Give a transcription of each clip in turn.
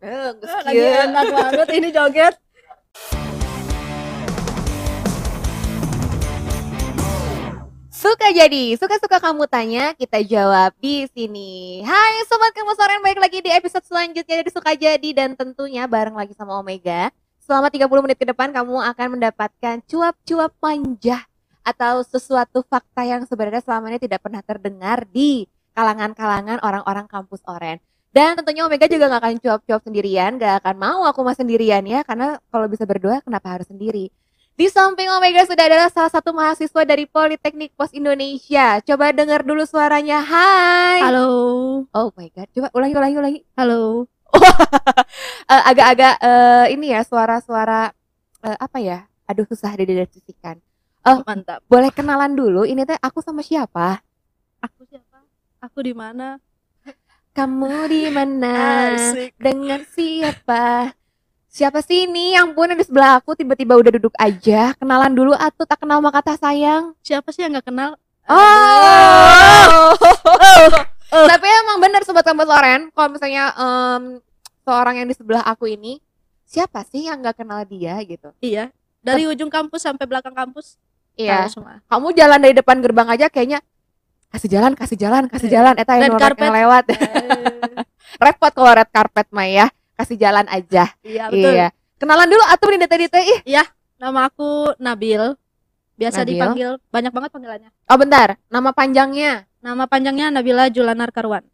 Eh, Ah, lagi enak banget ini joget Suka jadi, suka-suka kamu tanya, kita jawab di sini. Hai sobat kamu soren, balik lagi di episode selanjutnya dari Suka Jadi dan tentunya bareng lagi sama Omega. Selama 30 menit ke depan kamu akan mendapatkan cuap-cuap manja atau sesuatu fakta yang sebenarnya selama ini tidak pernah terdengar di kalangan-kalangan orang-orang kampus Oren. Dan tentunya Omega juga gak akan cuap-cuap sendirian, gak akan mau aku mah sendirian ya, karena kalau bisa berdua kenapa harus sendiri? Di samping Omega sudah ada salah satu mahasiswa dari Politeknik Pos Indonesia. Coba dengar dulu suaranya. Hai. halo Oh my god. Coba ulangi ulangi ulangi. halo Eh, Agak-agak eh, ini ya suara-suara eh, apa ya? Aduh susah dideskripsikan. mantap Boleh kenalan dulu. Ini teh aku sama siapa? aku siapa aku di mana Kamu di mana? Dengan siapa? Siapa sih ini? Yang pun di sebelah aku tiba-tiba udah duduk aja. Kenalan dulu atuh tak kenal maka kata sayang. siapa sih yang nggak kenal Oh. Oh. Tapi emang bener sobat kampus Loren, kalau misalnya em, seorang yang di sebelah aku ini, siapa sih yang nggak kenal dia gitu? iya dari ujung kampus sampai belakang kampus Iya. Kamu jalan dari depan gerbang aja kayaknya kasih jalan, kasih jalan, kasih jalan. Eta yang lewat. Repot kalau red carpet mah ya. Kasih jalan aja. iya betul Iya. Kenalan dulu atuh nih detail ih. nama aku Nabil biasa Nabil. dipanggil banyak banget panggilannya Oh bentar, nama panjangnya nama panjangnya Nabila Julanar Karwan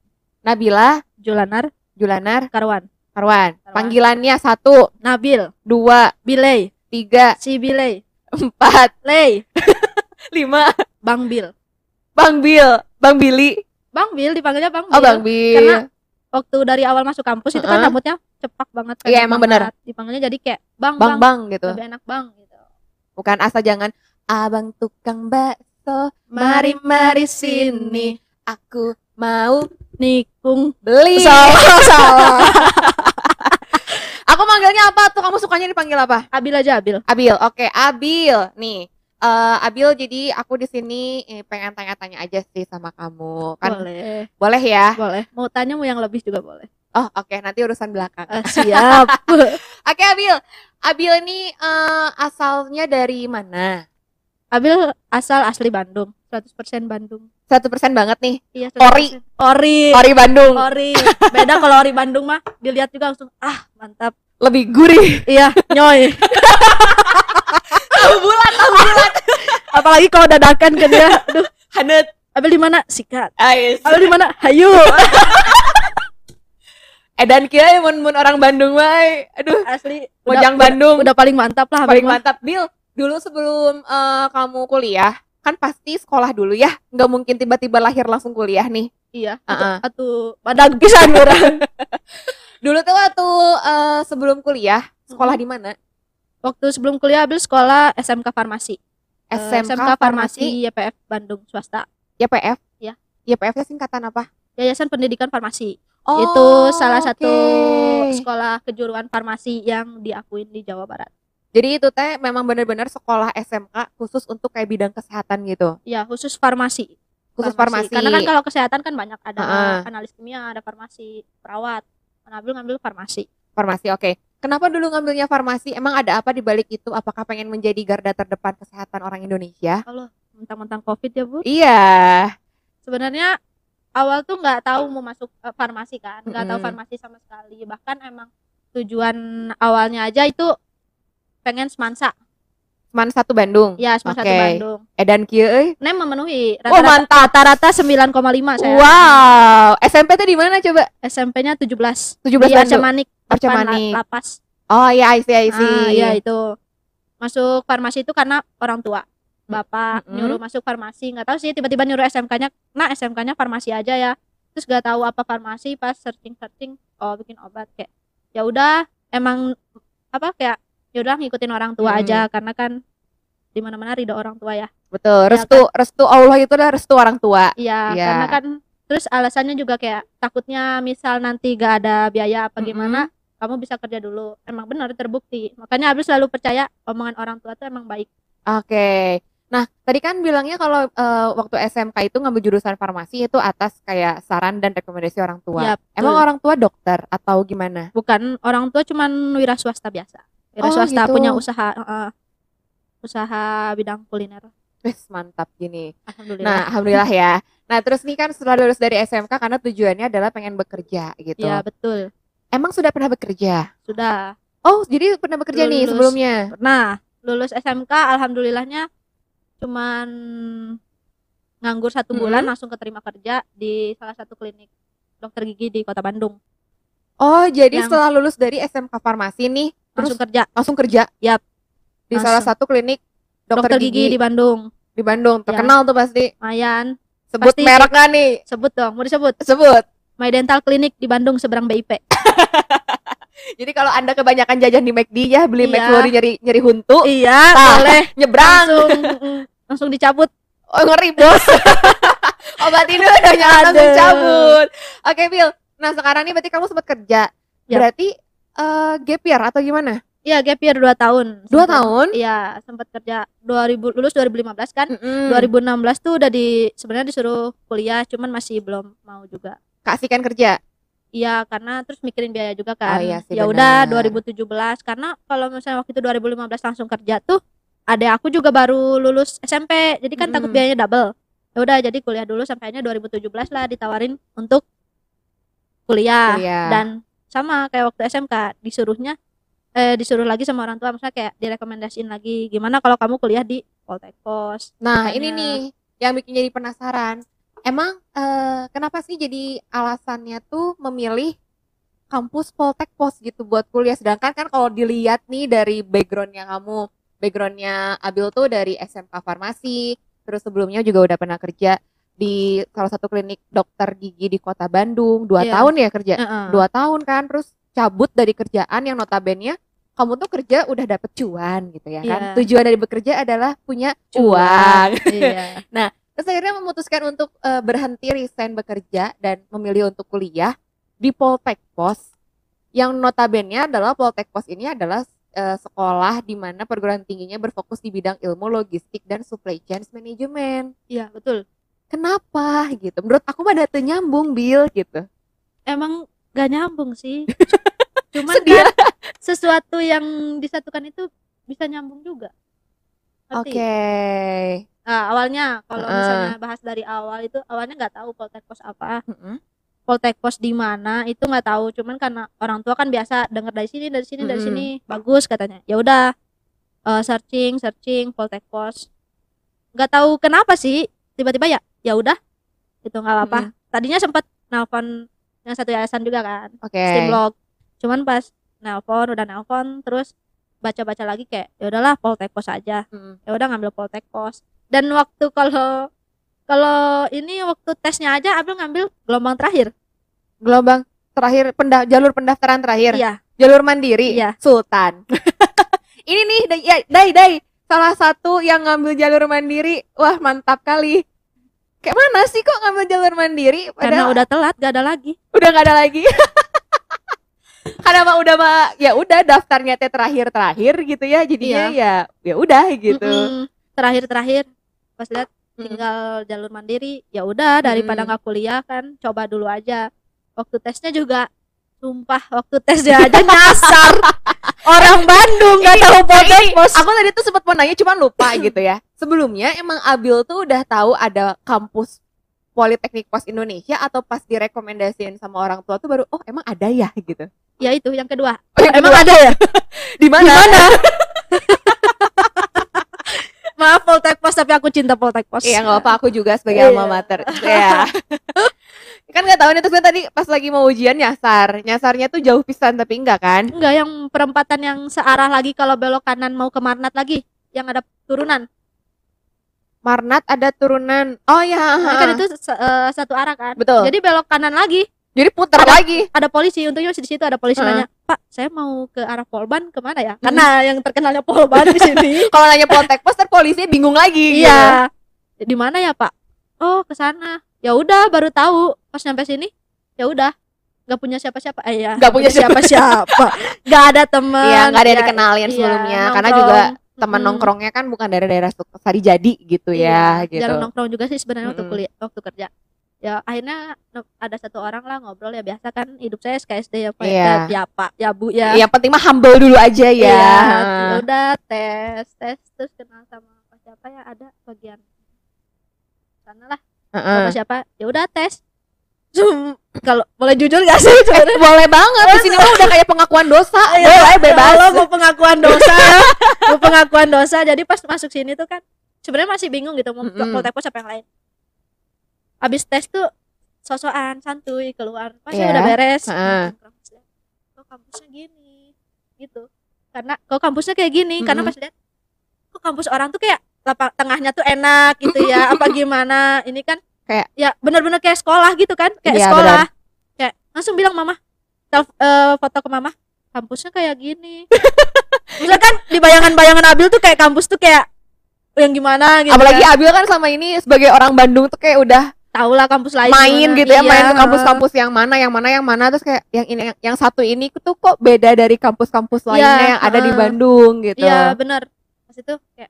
Nabila Julanar Julanar Karwan Karwan. Karwan. Panggilannya satu, Nabil dua, Biley tiga, si Biley empat, Ley lima. Bang Bil Bang Bill, Bang Billy. Bang Bil dipanggilnya Bang Bil Oh Bang Bill. Karena waktu dari awal masuk kampus itu kan rambutnya cepak banget Iya, pendek emang bener. dipanggilnya jadi kayak Bang bang Bang, bang gitu. lebih enak Bang gitu Bukan asal jangan abang tukang bakso, mari mari sini aku mau nikung beli. salah salah Aku manggilnya apa tuh? Kamu sukanya dipanggil apa? Abil aja Abil Abil. Oke, Abil. Nih. Eh Abil jadi aku di sini eh, pengen tanya-tanya aja sih sama kamu. Kan boleh, boleh ya? boleh mau tanya mau yang lebih juga boleh Oh, oke, nanti urusan belakang. Eh, siap Oke, Abil. Abil ini eh, asalnya dari mana? Abil asal asli Bandung 100% Bandung Satu persen banget nih. iya Ori. 100%. ori Ori Bandung. ori beda kalau ori Bandung mah dilihat juga langsung ah mantap Lebih gurih. iya nyoy Tahu bulat, tahu bulat. apalagi kalau dadakan ke dia aduh Hanet. Abil di mana sikat Ais. Abil di mana hayu Edan kia mun mun orang Bandung wae. Aduh, asli Mojang Bandung. udah paling mantap lah paling mah. mantap. Bil, dulu sebelum eh, kamu kuliah, kan pasti sekolah dulu ya. Nggak mungkin tiba-tiba lahir langsung kuliah nih. iya Heeh. atuh atuh badag pisan Dulu tuh waktu eh, sebelum kuliah, sekolah di mana? Waktu sebelum kuliah Abil sekolah SMK Farmasi Eh, SMK, Farmasi, YPF Bandung swasta YPF. Ya. YPF-nya singkatan apa? Yayasan Pendidikan Farmasi Oh, itu salah satu oke. sekolah kejuruan farmasi yang diakuin di Jawa Barat Jadi itu teh memang benar-benar sekolah SMK khusus untuk kayak bidang kesehatan gitu. ya khusus farmasi Khusus farmasi. karena kan kalau kesehatan kan banyak ada Heeh. analis kimia ada farmasi perawat Nabil ngambil farmasi Farmasi, oke. Kenapa dulu ngambilnya farmasi? Emang ada apa di balik itu? Apakah pengen menjadi garda terdepan kesehatan orang Indonesia? Allah mentang-mentang covid ya bu Iya. sebenarnya awal tuh nggak tahu mau masuk eh, farmasi kan nggak tahu farmasi sama sekali bahkan emang tujuan awalnya aja itu pengen semansa Cuman satu Bandung. ya semansa Oke. satu Bandung Edan kieu euy. nem memenuhi Oh, rata-rata mantap. rata-rata 9,5 saya Wow. SMP teh di mana coba? SMP-nya 17 17 di Bandung. Arca Manik Arca depan Manik. La- lapas Oh iya, I see, I see. ah iya itu masuk farmasi itu karena orang tua bapak Mm-mm. nyuruh masuk farmasi nggak tahu sih tiba-tiba nyuruh SMK-nya nah SMK-nya farmasi aja ya terus nggak tahu apa farmasi pas searching searching oh bikin obat kayak ya udah emang apa kayak ya udah ngikutin orang tua Mm. aja karena kan di mana-mana ridho orang tua ya Betul. Ya Restu, restu Allah itu adalah restu orang tua. iya Iya. karena kan terus alasannya juga kayak takutnya misal nanti gak ada biaya apa gimana kamu bisa kerja dulu emang benar terbukti makanya Abis selalu percaya omongan orang tua tuh emang baik Oke. Nah, tadi kan bilangnya kalau eh, waktu SMK itu ngambil jurusan farmasi itu atas kayak saran dan rekomendasi orang tua. Ya, betul. Emang orang tua dokter atau gimana? bukan orang tua cuman wira swasta biasa wira Oh, swasta gitu. punya usaha eh, usaha bidang kuliner Wes mantap gini. alhamdulillah Nah, alhamdulillah ya. Nah, terus nih kan setelah lulus dari SMK karena tujuannya adalah pengen bekerja gitu. ya betul Emang sudah pernah bekerja? sudah Oh, jadi pernah bekerja nih Lulus. sebelumnya. Nah, lulus SMK alhamdulillahnya cuman nganggur satu Mm-mm. bulan langsung keterima kerja di salah satu klinik dokter gigi di Kota Bandung. Oh, jadi Yang- setelah lulus dari SMK farmasi nih, terus Langsung kerja langsung kerja? Yap. Di Langsung. salah satu klinik dokter, dokter, gigi, di Bandung. di Bandung. Terkenal tuh pasti. Lumayan. Sebut Pasti merek nggak nih? Sebut dong, mau disebut. Sebut. My Dental Clinic di Bandung seberang BIP. Jadi kalau Anda kebanyakan jajan di McD ya, beli Iya. McFlurry nyari nyari huntu, iya, Tah. boleh. nyebrang. Langsung langsung dicabut. Oh, ngeri, Bos. Obat ini udah jangan langsung cabut. Oke, Bill. Nah, sekarang nih berarti kamu sempat kerja. Yap. Berarti eh gap year atau gimana? Iya, gap year 2 tahun. Dua Sempet- tahun? Iya, sempat kerja 2000 lulus 2015 kan. Mm-mm. 2016 tuh udah di sebenarnya disuruh kuliah cuman masih belum mau juga Kasihkan kerja. iya karena terus mikirin biaya juga kan Oh, iya ya udah benar. 2017 karena kalau misalnya waktu itu 2015 langsung kerja tuh ada aku juga baru lulus SMP jadi kan takut Mm-mm. biayanya double ya udah jadi kuliah dulu sampainya 2017 lah ditawarin untuk kuliah, Kuliah. dan sama kayak waktu SMK disuruhnya eh disuruh lagi sama orang tua misalnya kayak direkomendasiin lagi gimana kalau kamu kuliah di Poltekkos Nah, Makanya- ini nih yang bikin jadi penasaran. Emang eh, kenapa sih jadi alasannya tuh memilih kampus Poltekkos gitu buat kuliah? Sedangkan kan kalau dilihat nih dari backgroundnya kamu, backgroundnya Abil tuh dari SMK Farmasi, terus sebelumnya juga udah pernah kerja di salah satu klinik dokter gigi di kota Bandung, dua Iya. tahun ya kerja, Heeh. dua tahun kan, terus cabut dari kerjaan yang notabene kamu tuh kerja udah dapet cuan gitu ya kan? Iya. Tujuan dari bekerja adalah punya Cuan. uang. iya Terus akhirnya memutuskan untuk eh, berhenti resign bekerja dan memilih untuk kuliah di Poltek Pos. Yang notabene adalah Poltek Pos ini adalah eh, sekolah di mana perguruan tingginya berfokus di bidang ilmu logistik dan supply chain management. iya betul Kenapa gitu? Menurut aku pada tuh nyambung Bill gitu. emang gak nyambung sih cuman Sedih. kan sesuatu yang disatukan itu bisa nyambung juga Oke. Ngerti? Nah, awalnya kalau Heeh. misalnya bahas dari awal itu awalnya nggak tahu Poltekkos apa Mm-mm. Poltekkos di mana itu nggak tahu cuman karena orang tua kan biasa dengar dari sini dari sini dari sini bagus katanya ya udah eh, searching searching Poltekkos nggak tahu kenapa sih tiba-tiba ya ya udah itu nggak apa-apa tadinya sempat nelpon yang satu yayasan juga kan Oke. Steamblog cuman pas nelpon udah nelpon terus baca-baca lagi kayak ya udahlah Poltekkos aja Mm. ya udah ngambil Poltekkos dan waktu kalau kalau ini waktu tesnya aja Abel ngambil gelombang terakhir Gelombang terakhir penda- jalur pendaftaran terakhir. iya Jalur mandiri Iya. Sultan. Ini nih Dai, Dai, Dai, salah satu yang ngambil jalur mandiri. Wah, mantap kali. Kayak mana sih kok ngambil jalur mandiri? karena Padahal udah telat gak ada lagi udah nggak ada lagi. Karena mah udah mah ya udah daftarnya teh terakhir-terakhir gitu ya. Jadinya ya ya udah gitu. Mm-mm. terakhir-terakhir pas lihat Mm. tinggal jalur mandiri ya udah daripada nggak kuliah kan coba dulu aja waktu tesnya juga sumpah waktu tesnya aja nyasar orang Bandung nggak tahu Poltekkos Aku tadi tuh sempat mau nanya cuman lupa gitu ya. Sebelumnya emang Abil tuh udah tahu ada kampus Politeknik Pos Indonesia atau pas direkomendasiin sama orang tua tuh baru oh emang ada ya gitu. ya itu yang kedua Oh, yang emang kedua. ada ya Di mana? maaf Poltekkos tapi aku cinta Poltekkos Iya nggak apa aku juga sebagai Iya. alma mater. Iya. Kan nggak tahu nih terus kan tadi pas lagi mau ujian nyasar, nyasarnya tuh jauh pisan tapi enggak kan? Enggak yang perempatan yang searah lagi kalau belok kanan mau ke Marnat lagi yang ada turunan. Marnat ada turunan. Oh ya. Nah, kan itu eh, satu arah kan. Betul. Jadi belok kanan lagi Jadi putar Ada- lagi. ada polisi untungnya masih di situ ada polisi Heeh. nanya Pak saya mau ke arah Polban ke mana ya karena yang terkenalnya Polban di sini Kalau nanya Poltek Pos, ntar polisinya bingung lagi. gitu. iya di mana ya Pak oh ke sana ya udah baru tahu pas nyampe sini ya udah nggak punya siapa-siapa eh ya Nggak punya siapa-siapa nggak ada teman Iya, nggak ada yang ya, dikenalin iya, sebelumnya karena juga teman Mm-mm. nongkrongnya kan bukan dari daerah Sari Jadi gitu ya Iya, gitu. jarang nongkrong juga sih sebenarnya waktu Mm-mm. kuliah waktu kerja ya akhirnya ada satu orang lah ngobrol ya biasa kan hidup saya SKSD ya pak Iya. ya, ya pak ya bu ya Yang penting mah humble dulu aja ya. Iya, ya udah tes tes terus kenal sama apa siapa ya ada bagian sana lah Heeh. apa siapa ya udah tes. Kalau boleh jujur gak sih sebenarnya Boleh banget di sini mah udah kayak pengakuan dosa. Boleh bebas. Kalau mau pengakuan dosa ya. mau pengakuan dosa jadi pas masuk sini tuh kan sebenarnya masih bingung gitu mau ke Mm-mm. Poltekpos apa yang lain habis tes tuh sosokan santuy keluar pas Iya. udah beres Heeh. kok kampusnya gini gitu karena kok kampusnya kayak gini karena Mm-mm. pas lihat kok kampus orang tuh kayak tengahnya tuh enak gitu ya apa gimana ini kan Kayak- ya benar-benar kayak sekolah gitu kan kayak Iya, sekolah kayak langsung bilang mama tel- eh, foto ke mama kampusnya kayak gini misalkan di bayangan-bayangan Abil tuh kayak kampus tuh kayak yang gimana gitu Apalagi kan. Abil kan sama ini sebagai orang Bandung tuh kayak udah tahu lah kampus lain main gitu ya, Iya. main ke kampus-kampus yang mana, yang mana, yang mana terus kayak yang ini yang, yang satu ini tuh kok beda dari kampus-kampus lainnya Iya, yang ada di. Bandung gitu. Iya benar. Pas itu kayak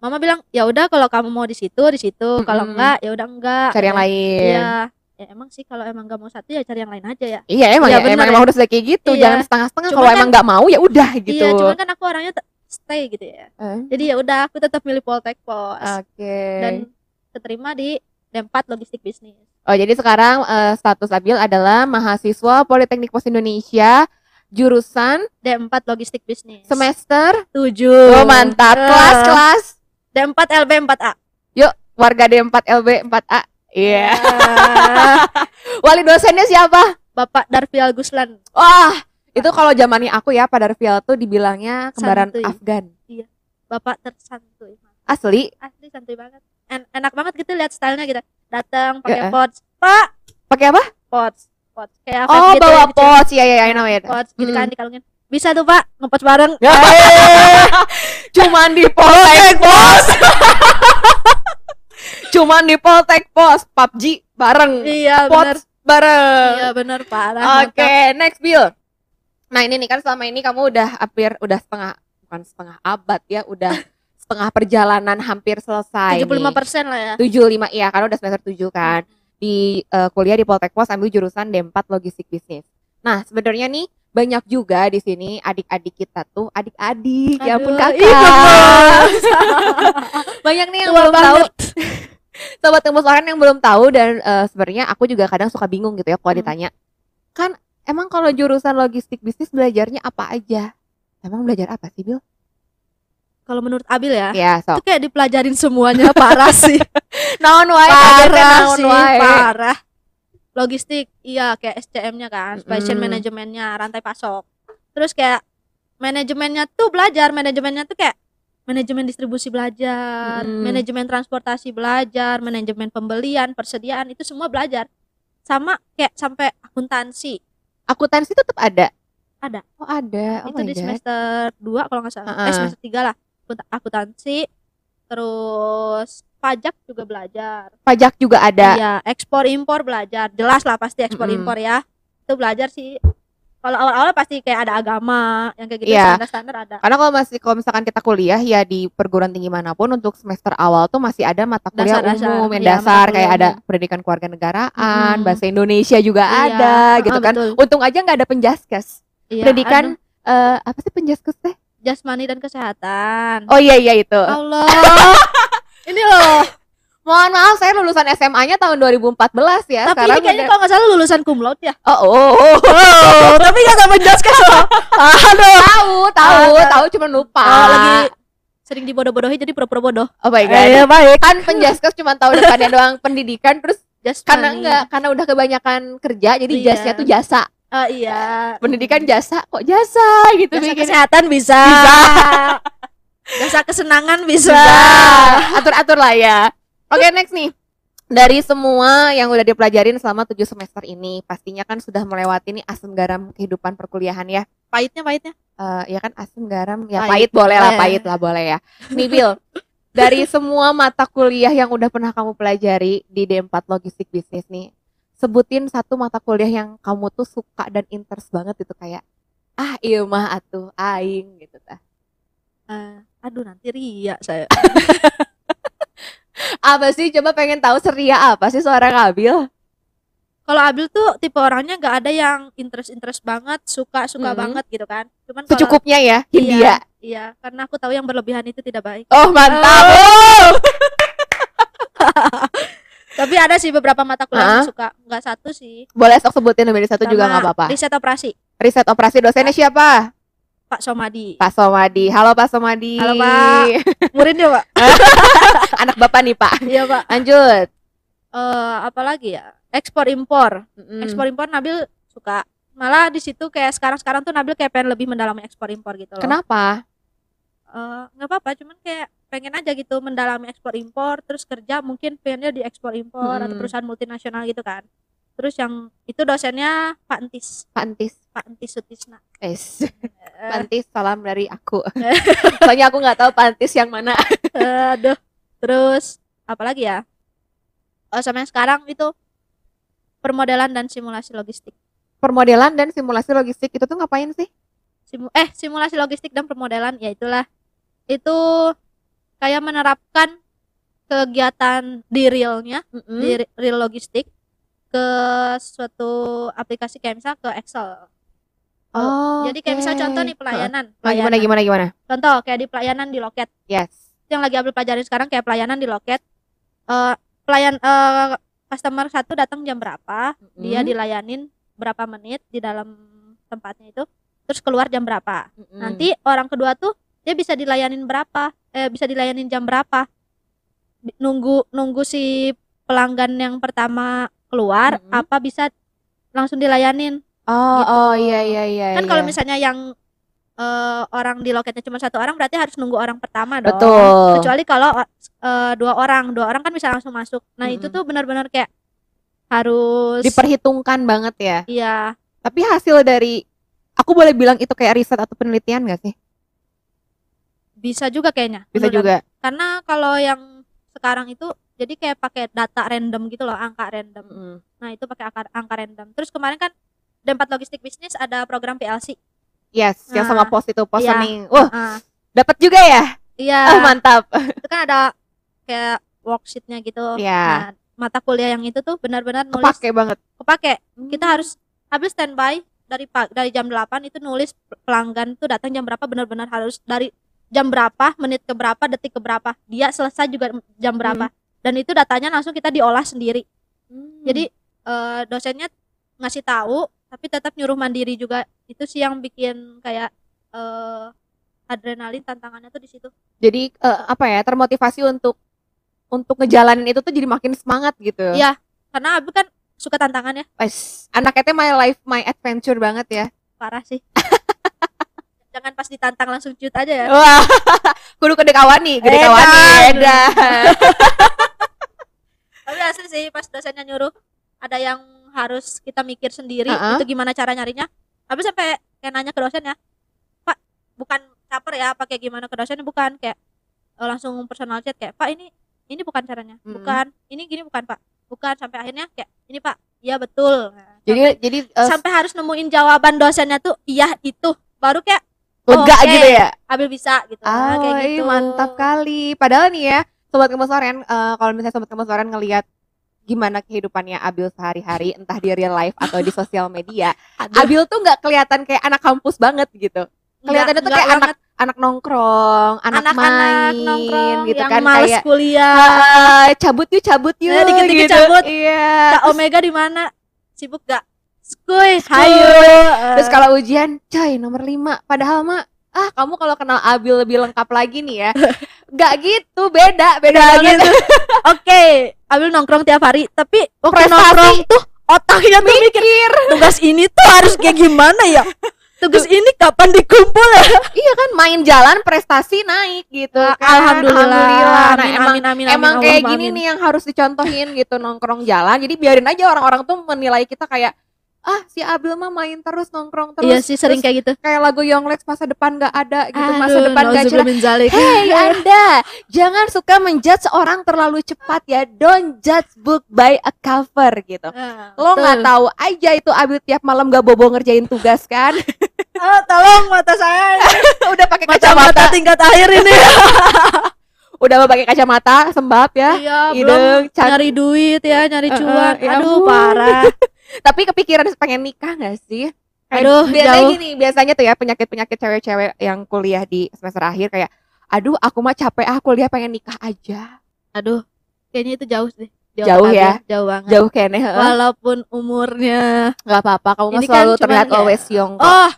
Mama bilang ya udah kalau kamu mau di situ di situ, kalau Mm-mm. enggak ya udah enggak. Cari yang Ya, lain. Iya. Ya emang sih kalau emang enggak mau satu ya cari yang lain aja ya. Iya emang Iya, ya, bener emang, ya. emang harus kayak gitu, Iya. jangan setengah-setengah. Kalau kan- emang nggak mau ya udah gitu. Iya, cuman kan aku orangnya stay gitu ya. Eh, Jadi ya udah aku tetap milih Poltekpos Oke. dan keterima di D4 Logistik Bisnis. Oh jadi sekarang eh, status Abil adalah mahasiswa Politeknik Pos Indonesia jurusan D4 Logistik Bisnis. semester. 7. Oh mantap. Kelas-kelas D4 LB 4A. warga D4 LB 4A. Iya. Ya. Wali dosennya siapa? Bapak Darvial Guslan. Wah, itu kalau zamannya aku ya pada Darvial tuh dibilangnya kembaran Santuy. Afgan. Bapak tersantuy. Asli? asli santuy banget En- enak banget gitu lihat stylenya gitu datang pakai Heeh. pots pak Pakai apa? pots pots kayak Oh, gitu bawa pots. Iya, iya, I know it. pots gitu kan dikalungin bisa tuh pak ngepots bareng Ya. Cuman di Poltek Pos. Cuman di Poltek Pos, PUBG bareng. iya benar bareng. iya benar parah Oke, mantap. next Bill. Nah, ini nih kan selama ini kamu udah hampir udah setengah bukan setengah abad ya, udah setengah perjalanan hampir selesai. 75 persen lah ya 75 iya, karena udah semester 7 kan. Di eh, kuliah di Poltek Pos ambil jurusan D4 Logistik Bisnis. Nah, sebenarnya nih banyak juga di sini adik-adik kita tuh adik-adik ya ampun Aduh, kakak. banyak nih yang Tua belum tahu. sobat tembus orang yang belum tahu dan eh, sebenarnya aku juga kadang suka bingung gitu ya kalau Hmm. ditanya kan emang kalau jurusan logistik bisnis belajarnya apa aja? Emang belajar apa sih Bil? kalau menurut Abil ya Ya itu sok kayak dipelajarin semuanya parah sih. Naon wae parah naon sih parah logistik iya kayak SCM-nya kan supply chain Mm-mm. manajemennya rantai pasok terus kayak manajemennya tuh belajar manajemennya tuh kayak manajemen distribusi belajar Mm-mm. manajemen transportasi belajar manajemen pembelian persediaan itu semua belajar sama kayak sampai akuntansi akuntansi tetap ada Ada. oh ada oh itu di God. semester 2 kalau nggak salah eh Uh-uh. semester 3 lah akuntansi terus pajak juga belajar pajak juga ada Iya, ekspor impor belajar. Jelas lah pasti ekspor Mm-mm. impor ya. Itu belajar sih. Kalau awal-awal pasti kayak ada agama, yang kayak gitu Iya. standar-standar ada. karena kalau masih kalau misalkan kita kuliah ya di perguruan tinggi mana pun untuk semester awal tuh masih ada mata kuliah Dasar-dasar, umum yang iya, dasar kayak ada pendidikan keluarga negaraan Mm-mm. bahasa Indonesia juga Iya, ada gitu ah, kan betul. untung aja nggak ada penjaskes Iya, pendidikan aduh, eh apa sih penjaskes teh jasmani dan kesehatan. oh iya iya itu Allah. Ini loh. mohon maaf saya lulusan SMA-nya tahun 2014 ya Tapi sekarang ini kayaknya kalau nggak salah lulusan cum laude ya. oh oh, oh. Oh, tapi nggak ada penjaskes loh. Aduh. tahu tahu tahu cuma lupa Oh, lagi sering dibodoh-bodohi jadi pura-pura bodoh. oh my god Iya, baik. kan penjaskes cuma tahu depannya doang pendidikan terus Jasmani. karena enggak karena udah kebanyakan kerja jadi Iya. jasnya tuh jasa Oh, iya. pendidikan jasa kok jasa gitu Jasa bikin kesehatan bisa. Bisa. Jasa kesenangan bisa. atur atur lah ya oke next nih dari semua yang udah dipelajarin selama tujuh semester ini pastinya kan sudah melewati nih asam garam kehidupan perkuliahan ya Pahitnya pahitnya. Eh, ya kan asam garam ya Pahit. pahit boleh lah Eh. pahit lah boleh ya nih Bill dari semua mata kuliah yang udah pernah kamu pelajari di D4 logistik bisnis nih sebutin satu mata kuliah yang kamu tuh suka dan interest banget gitu kayak ah iya mah atuh aing gitu tah Eh, aduh nanti ria saya Apa sih? Coba pengen tahu seria apa sih seorang Abil? kalau Abil tuh tipe orangnya nggak ada yang interest interest banget suka suka Mm-mm. banget gitu kan cuman kalau Secukupnya ya, Hindia. iya, iya karena aku tahu yang berlebihan itu tidak baik Oh mantap. Oh. tapi ada sih beberapa mata kuliah Hah? yang suka nggak satu sih Boleh sok sebutin lebih dari satu juga Sama nggak apa-apa. riset operasi Riset operasi dosennya siapa? Pak Somadi Pak Somadi. Halo Pak Somadi. Halo, Pak. muridnya pak Anak bapak nih Pak. iya pak Lanjut. eh apa lagi ya ekspor impor Mm. ekspor impor Nabil suka malah di situ kayak sekarang sekarang tuh Nabil kayak pengen lebih mendalami ekspor impor gitu loh Kenapa? Eh, nggak apa-apa cuman kayak pengen aja gitu mendalami ekspor impor terus kerja mungkin pengennya di ekspor impor atau Mm-mm. perusahaan multinasional gitu kan terus yang itu dosennya Pak Entis Pak Entis. Pak Entis Sutisna Es. Pak Entis salam dari aku. Soalnya aku nggak tahu Pak Entis yang mana. aduh terus apalagi ya oh sama yang sekarang itu permodelan dan simulasi logistik Permodelan dan simulasi logistik itu tuh ngapain sih? Simu- eh simulasi logistik dan permodelan ya itulah itu kayak menerapkan kegiatan di realnya Mm-mm. di re- real logistik ke suatu aplikasi kayak misal ke Excel Oh, jadi kayak misal oke. contoh nih pelayanan. Oh, gimana pelayanan. gimana gimana? contoh kayak di pelayanan di loket Yes. yang lagi ambil pelajaran sekarang kayak pelayanan di loket Eh pelayan eh customer satu datang jam berapa dia Mm. dilayanin berapa menit di dalam tempatnya itu terus keluar jam berapa Mm-mm. nanti orang kedua tuh dia bisa dilayanin berapa eh bisa dilayanin jam berapa nunggu nunggu si pelanggan yang pertama keluar Mm-mm. apa bisa langsung dilayanin Oh, gitu. oh iya iya iya. kan kalau iya. misalnya yang eh, orang di loketnya cuma satu orang berarti harus nunggu orang pertama dong Betul. kecuali kalau eh, dua orang dua orang kan bisa langsung masuk nah itu Mm-mm. tuh benar-benar kayak harus diperhitungkan banget ya. iya Tapi hasil dari aku boleh bilang itu kayak riset atau penelitian gak sih? bisa juga kayaknya Bisa juga. karena kalau yang sekarang itu jadi kayak pakai data random gitu loh angka random Mm-mm. nah itu pakai angka, angka random terus kemarin kan D4 logistik bisnis ada program PLC Yes, yang Nah, sama post itu post iya. Wah, Ah, dapat juga ya? iya Ah, mantap. itu kan ada kayak worksheetnya gitu Iya. nah mata kuliah yang itu tuh benar-benar nulis Kepake banget. kepake kita harus habis standby dari dari jam 8 itu nulis pelanggan tuh datang jam berapa benar-benar harus dari jam berapa menit ke berapa detik ke berapa dia selesai juga jam berapa dan itu datanya langsung kita diolah sendiri Hmm. jadi eh, dosennya ngasih tahu tapi tetap nyuruh mandiri juga itu sih yang bikin kayak eh, adrenalin tantangannya tuh di situ jadi eh, apa ya? Termotivasi untuk untuk ngejalanin itu tuh jadi makin semangat gitu. Iya. karena Abi kan suka tantangannya Wes, anaknya my life my adventure banget ya. parah sih jangan pas ditantang langsung cut aja ya Wah, kudu gede kawan nih, gede kawan nih. Edan. Tapi asli sih pas dosennya nyuruh. Ada yang harus kita mikir sendiri Uh-uh. itu gimana cara nyarinya. Tapi sampai kayak nanya ke dosen ya pak bukan caper ya pakai gimana? Ke dosennya bukan. Kayak eh, langsung personal chat kayak pak ini ini bukan caranya. Mm-mm. bukan. Ini gini bukan pak. Bukan. Sampai akhirnya kayak ini pak. Iya betul. Nah, Jadi jadi eh, sampai harus nemuin jawaban dosennya tuh iya itu. Baru kayak lega oke. gitu ya. Abil bisa gitu. Ah, Nah, kayak ih, gitu. mantap kali. Padahal nih ya, sobat kemosoren, eh, kalau misalnya sobat kemosoren ngelihat gimana kehidupannya Abil sehari-hari, entah di real life atau di sosial media, Aduh, Abil tuh nggak kelihatan kayak anak kampus banget gitu. Kelihatannya tuh kayak banget. anak nongkrong, anak anak-anak main, nongkrong gitu yang kan males kayak kuliah "Ah, cabut yuk, cabut yuk, Ya, dikit-dikit gitu. cabut. Iya. Kak Omega di mana? Sibuk gak? Skuy, hayu. Terus kalau ujian, coy nomor 5 Padahal mah ah kamu kalau kenal Abil lebih lengkap lagi nih ya. Gak gitu, beda, beda banget. gitu. Oke, Abil nongkrong tiap hari, tapi waktu Prestasi. nongkrong tuh otaknya tuh mikir Mikir. tugas ini tuh harus kayak gimana ya? Tugas ini kapan dikumpul ya? Iya kan main jalan prestasi naik gitu kan. Alhamdulillah. Nah, Amin, emang amin, amin, emang amin, kayak Allahumma gini amin. nih yang harus dicontohin gitu nongkrong jalan. Jadi biarin aja orang-orang tuh menilai kita kayak ah si Abil mah main terus nongkrong terus. Iya sih sering Terus kayak gitu. kayak lagu Yongleks masa depan gak ada gitu, masa Aduh, depan gak cerah. Hey Anda, jangan suka menjudge orang terlalu cepat ya. Don't judge book by a cover gitu. Ah, Lo nggak tahu aja itu Abil tiap malam gak bobo ngerjain tugas kan? Ah, tolong mata saya udah pakai kacamata kacamata, tingkat akhir ini udah mau pakai kacamata sembab ya. iya Hidung, nyari duit ya nyari cuan ya aduh ampun. parah Tapi kepikiran pengen nikah gak sih? Kayak Aduh, biasanya jauh. gini, biasanya tuh ya penyakit-penyakit cewek-cewek yang kuliah di semester akhir kayak aduh aku mah capek ah kuliah pengen nikah aja. aduh kayaknya itu jauh sih Jauh banget ya? jauh banget Jauh kayaknya, walaupun umurnya nggak apa-apa kamu mah kan selalu cuman terlihat ya- always young kok. oh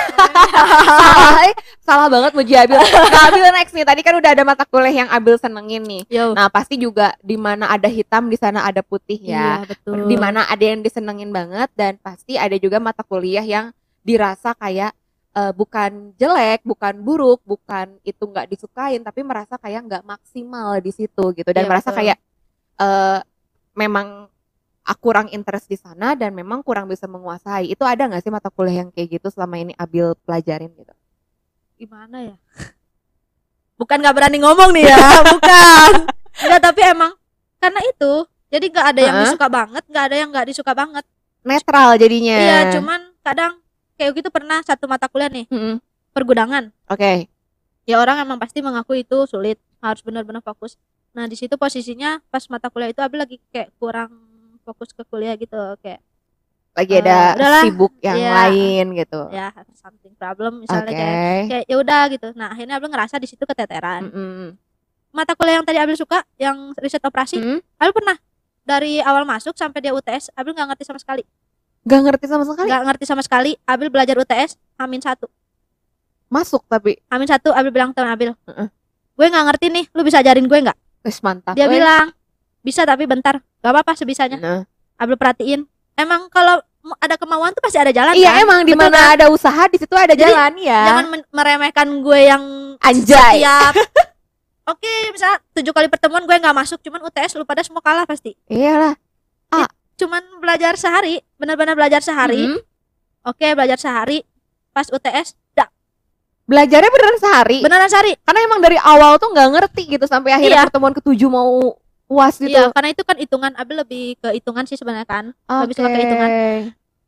salah, salah banget muji Abil. Nah, Abil next nih. Tadi kan udah ada mata kuliah yang Abil senengin nih. yo Nah, pasti juga di mana ada hitam di sana ada putih ya. iya betul Di mana ada yang disenengin banget dan pasti ada juga mata kuliah yang dirasa kayak eh, bukan jelek, bukan buruk, bukan itu nggak disukain, tapi merasa kayak nggak maksimal di situ gitu dan Iya, merasa betul. kayak eh memang aku kurang interest di sana dan memang kurang bisa menguasai. Itu ada nggak sih mata kuliah yang kayak gitu selama ini Abil pelajarin gitu? gimana ya bukan nggak berani ngomong nih ya bukan nggak tapi emang karena itu jadi nggak ada yang Heeh. disuka banget nggak ada yang nggak disuka banget Netral jadinya. iya cuman kadang kayak gitu pernah satu mata kuliah nih Mm-mm. pergudangan Oke. ya orang emang pasti mengaku itu sulit harus benar-benar fokus nah di situ posisinya pas mata kuliah itu Abi lagi kayak kurang fokus ke kuliah gitu kayak Lagi Eh, ada udahlah. sibuk yang Iya. lain gitu. ya something problem misalnya kayak kayak ya udah gitu nah akhirnya Abi ngerasa di situ keteteran Mm-mm. mata kuliah yang tadi Abil suka yang riset operasi Mm. Abil pernah dari awal masuk sampai dia UTS Abil nggak ngerti sama sekali Gak ngerti sama sekali. nggak ngerti sama sekali Abil belajar UTS Amin satu Masuk tapi. Amin satu Abil bilang teman Abil Heeh. gue nggak ngerti nih lu bisa ajarin gue nggak Wes mantap. dia weh. bilang bisa tapi bentar gak apa-apa sebisanya Nah. Abil perhatiin emang kalau ada kemauan tuh pasti ada jalan Iya kan? emang di Betul mana kan? ada usaha di situ ada Jadi, jalan ya. jangan meremehkan gue yang Anjay. setiap oke misalnya tujuh kali pertemuan gue nggak masuk cuman UTS lu pada semua kalah pasti Iyalah. cuman belajar sehari benar-benar belajar sehari Mm. oke belajar sehari pas UTS dah Belajarnya beneran sehari. beneran sehari Karena emang dari awal tuh nggak ngerti gitu sampai akhirnya Iya. pertemuan ketujuh mau uas gitu. iya karena itu kan hitungan Abil lebih ke hitungan sih sebenarnya kan lebih suka ke hitungan.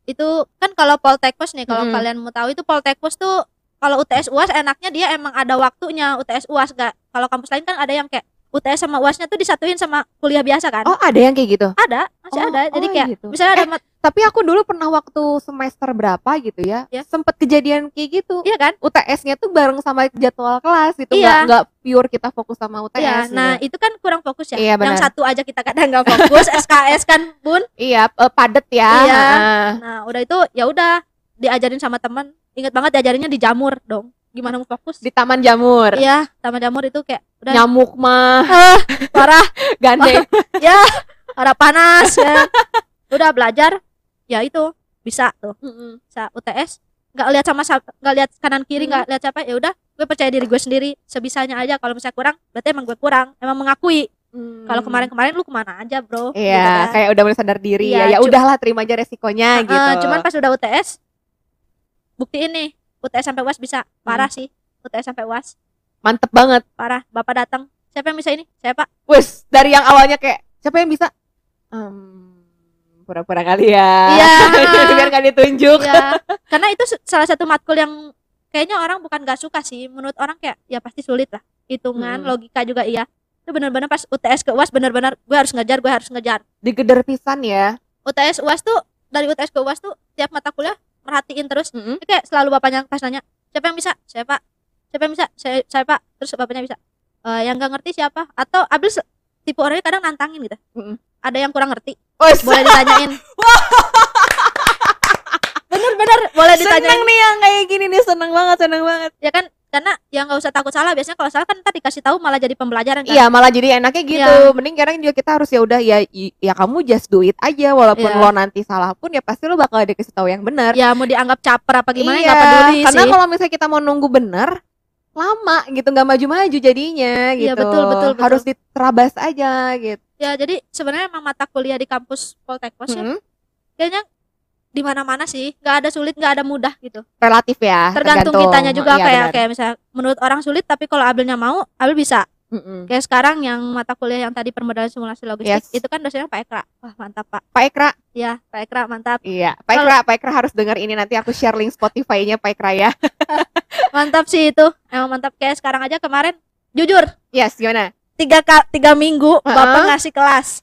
itu kan kalau Poltekkes nih kalau Mm-mm. kalian mau tahu itu Poltekkes tuh kalau UTS UAS enaknya dia emang ada waktunya UTS UAS gak kalau kampus lain kan ada yang kayak UTS sama UASnya tuh disatuin sama kuliah biasa kan Oh ada yang kayak gitu. ada masih Oh, ada jadi oh kayak gitu. misalnya ada Eh, mat- Tapi aku dulu pernah waktu semester berapa gitu ya, Ya. sempet kejadian kayak gitu. iya kan UTS-nya tuh bareng sama jadwal kelas gitu, Iya. nggak nggak pure kita fokus sama UTS. iya gitu. nah itu kan kurang fokus ya Iya, yang satu aja kita kadang nggak fokus SKS kan bun iya eh, padet ya. Iya. Nah, udah itu ya udah diajarin sama teman. Ingat banget diajarinnya di jamur dong. Gimana mau fokus? Di taman jamur. Iya, taman jamur itu kayak udah Nyamuk mah ah, parah, gandeng. ya, parah panas ya. Udah belajar, ya itu bisa tuh, bisa UTS. Nggak lihat sama nggak lihat kanan kiri, nggak lihat siapa, ya udah gue percaya diri gue sendiri sebisanya aja kalau misalnya kurang berarti emang gue kurang emang mengakui kalau Hmm. kemarin-kemarin lu ke mana aja bro Iya, Gitu kan. kayak udah mulai sadar diri ya. Iya, Ya cu- udahlah terima aja resikonya Heeh, gitu. cuman pas udah UTS buktiin nih UTS sampai UAS bisa parah Hmm. sih UTS sampai UAS mantep banget. parah bapak datang siapa yang bisa ini saya pak Wes, dari yang awalnya kayak siapa yang bisa? Pura-pura kali ya. Iya. Biar gak ditunjuk. ya karena itu salah satu matkul yang kayaknya orang bukan gak suka sih menurut orang kayak ya pasti sulit lah hitungan Hmm. logika juga iya itu benar-benar pas UTS ke UAS benar-benar gue harus ngejar gue harus ngejar Digeder pisan ya. UTS UAS tuh dari UTS ke UAS tuh tiap mata kuliah merhatiin terus. Mm-mm. Jadi kayak selalu bapaknya pas nanya siapa yang bisa? Saya pak. Siapa yang bisa? Saya saya pak. Terus bapaknya bisa "Eh, yang nggak ngerti siapa? Atau Abil se- tipe orangnya kadang nantangin gitu. Mm-mm. ada yang kurang ngerti? Wes, boleh ditanyain. Bener-bener boleh seneng ditanyain. nih yang kayak gini nih, seneng banget, seneng banget. ya kan karena yang nggak usah takut salah biasanya kalau salah kan ntar dikasih tahu malah jadi pembelajaran kan Iya, malah jadi enaknya gitu. Iya. Mending sekarang juga kita harus ya udah ya ya kamu just do it aja walaupun Iya. lo nanti salah pun ya pasti lo bakal dikasih tahu yang benar. ya mau dianggap caper apa gimana iya, nggak peduli karena sih kalau misalnya kita mau nunggu bener lama gitu nggak maju-maju jadinya gitu. Iya, betul, betul, betul. Harus diterabas aja gitu. ya jadi sebenarnya emang mata kuliah di kampus Poltekkes ya Hmm, kayaknya di mana-mana sih nggak ada sulit nggak ada mudah gitu Relatif ya. tergantung kitanya juga Iya, kayak benar. kayak misalnya menurut orang sulit tapi kalau Abilnya mau Abil bisa Mm-mm. kayak sekarang yang mata kuliah yang tadi permodalan simulasi logistik Yes. itu kan dosennya Pak Ekra wah mantap Pak Pak Ekra. ya Pak Ekra mantap Iya, Pak Ekra, Pak Ekra harus dengar ini nanti aku share link Spotify-nya Pak Ekra ya. mantap sih itu emang mantap kayak sekarang aja kemarin jujur Yes, gimana? tiga tiga minggu Uh-uh. bapak ngasih kelas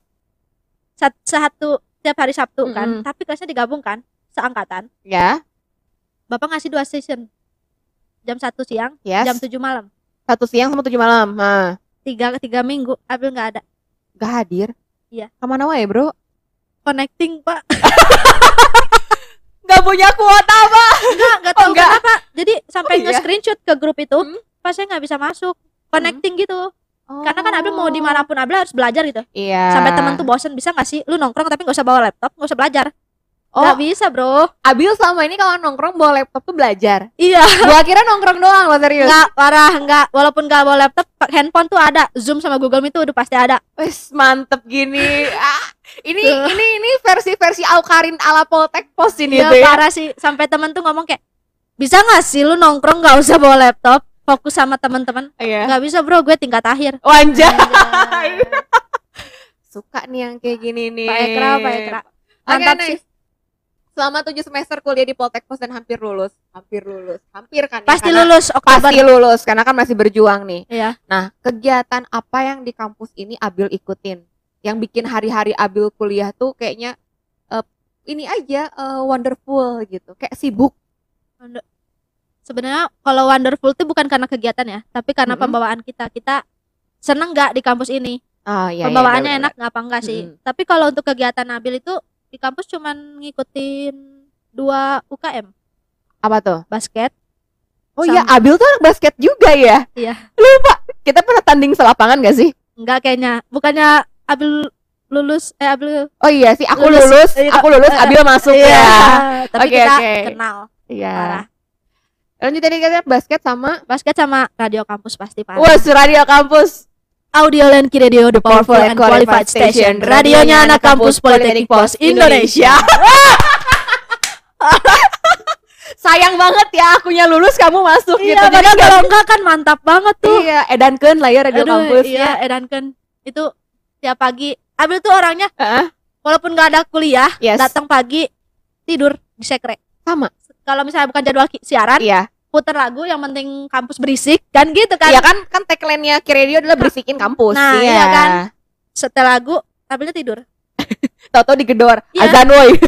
Sat- satu tiap hari Sabtu kan Mm-mm. tapi kelasnya digabung kan seangkatan Ya, bapak ngasih dua session jam satu siang yes. jam tujuh malam Satu siang sama tujuh malam. Nah, tiga tiga minggu Abil nggak ada gak hadir. Iya. Ke mana wae, bro? connecting pak Gak punya kuota, Pak. nggak nggak Oh, tahu nggak. kenapa jadi sampai Oh, iya? nge-screenshot ke grup itu Hmm. pas saya nggak bisa masuk connecting gitu karena kan Abil mau Oh. di mana pun Abil harus belajar gitu Iya. sampai teman tuh bosen bisa nggak sih lu nongkrong tapi nggak usah bawa laptop nggak usah belajar Oh, nggak bisa bro Abil selama ini kalau nongkrong bawa laptop tuh belajar. iya Gua kira nongkrong doang loh serius. nggak parah nggak walaupun nggak bawa laptop handphone tuh ada zoom sama Google Meet tuh udah pasti ada Wes mantep gini. Ah, ini Tuh. ini ini versi-versi Aukarin ala Poltek Pos ini Iya tuh ya. parah sih sampai temen tuh ngomong kayak bisa nggak sih lu nongkrong nggak usah bawa laptop fokus sama teman-teman Iya. nggak bisa bro gue tingkat akhir Wanja. Anjay. Suka nih yang kayak gini nih. Pak Ekra Pak Ekra mantap nice. sih Selama 7 semester kuliah di Poltek Pos dan hampir lulus. Hampir lulus. Hampir kan ya, pasti karena- lulus Oktober Pasti lulus karena kan masih berjuang nih. Iya. Nah, kegiatan apa yang di kampus ini Abil ikutin? Yang bikin hari-hari Abil kuliah tuh kayaknya eh, ini aja eh, wonderful gitu. Kayak sibuk. Sebenarnya kalau wonderful tuh bukan karena kegiatan ya tapi karena Mm-mm. pembawaan kita kita seneng nggak di kampus ini Ah, iya, iya, pembawaannya benar-benar. enak nggak apa enggak sih Mm-mm. tapi kalau untuk kegiatan Nabil itu di kampus cuman ngikutin dua UKM Apa tuh? basket Oh iya, Abil tuh anak basket juga ya? Iya. Lupa. Kita pernah tanding selapangan gak sih? enggak kayaknya bukannya Abil lulus eh Abil Oh iya sih, aku Lulus. lulus, Iya. aku lulus, Abil masuk Iya, ya. tapi Oke, kita oke. kenal Iya. parah Lanjut tadi katanya basket sama basket sama radio kampus pasti parah Wah, Radio Kampus. Audio Lenki Radio The Powerful and Qualified Station Radionya anak kampus Politeknik Pos Indonesia Sayang banget ya akunya lulus kamu masuk Iya gitu. Jadi kalau enggak kan mantap banget tuh Iya, edankeun lah ya Radio Aduh, Kampus. Iya Edanken Itu tiap pagi Abil tuh orangnya Heeh. Walaupun nggak ada kuliah Yes. Datang pagi Tidur di sekre Sama. Kalau misalnya bukan jadwal siaran Iya. Puter lagu yang penting kampus berisik Kan gitu kan Iya kan kan tagline-nya Kiradio adalah bersihin kampus. Nah, iya kan. Setel lagu Abilnya tidur Tahu-tahu digedor. Iya. Azan woi.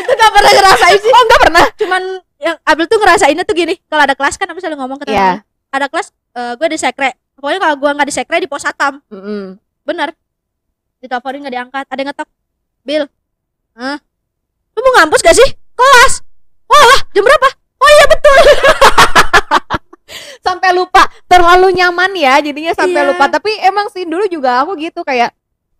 Itu gak pernah ngerasain sih Oh, enggak pernah. Cuman yang Abil tuh ngerasainnya tuh gini Kalau ada kelas kan Abil selalu ngomong ke Iya. teman Ada kelas eh, Gue di sekre Pokoknya kalau gue nggak di sekre di pos satam Mm-mm. bener diteleponin nggak diangkat ada yang ngetok Bill Hah? lu mau ngampus gak sih kelas wah lah jam berapa oh iya betul Sampai lupa. Terlalu nyaman ya jadinya sampai Iya. lupa. Tapi emang sih dulu juga aku gitu kayak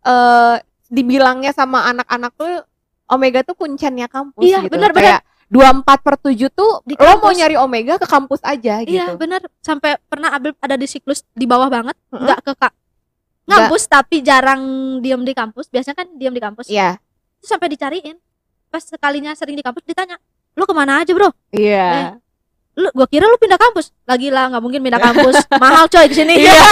eh dibilangnya sama anak-anak tuh Omega tuh kuncennya kampus Iya, gitu. benar, Kayak 24 per 7 tuh Di lo mau nyari Omega ke kampus aja gitu. iya bener sampai pernah Abil ada di siklus di bawah banget Heeh. nggak ke kak ngampus tapi jarang diem di kampus biasanya kan diem di kampus Iya. Terus sampai dicariin pas sekalinya sering di kampus ditanya lu ke mana aja bro Iya. lu gua kira lu pindah kampus lagi lah nggak mungkin pindah kampus mahal coy di sini Iya.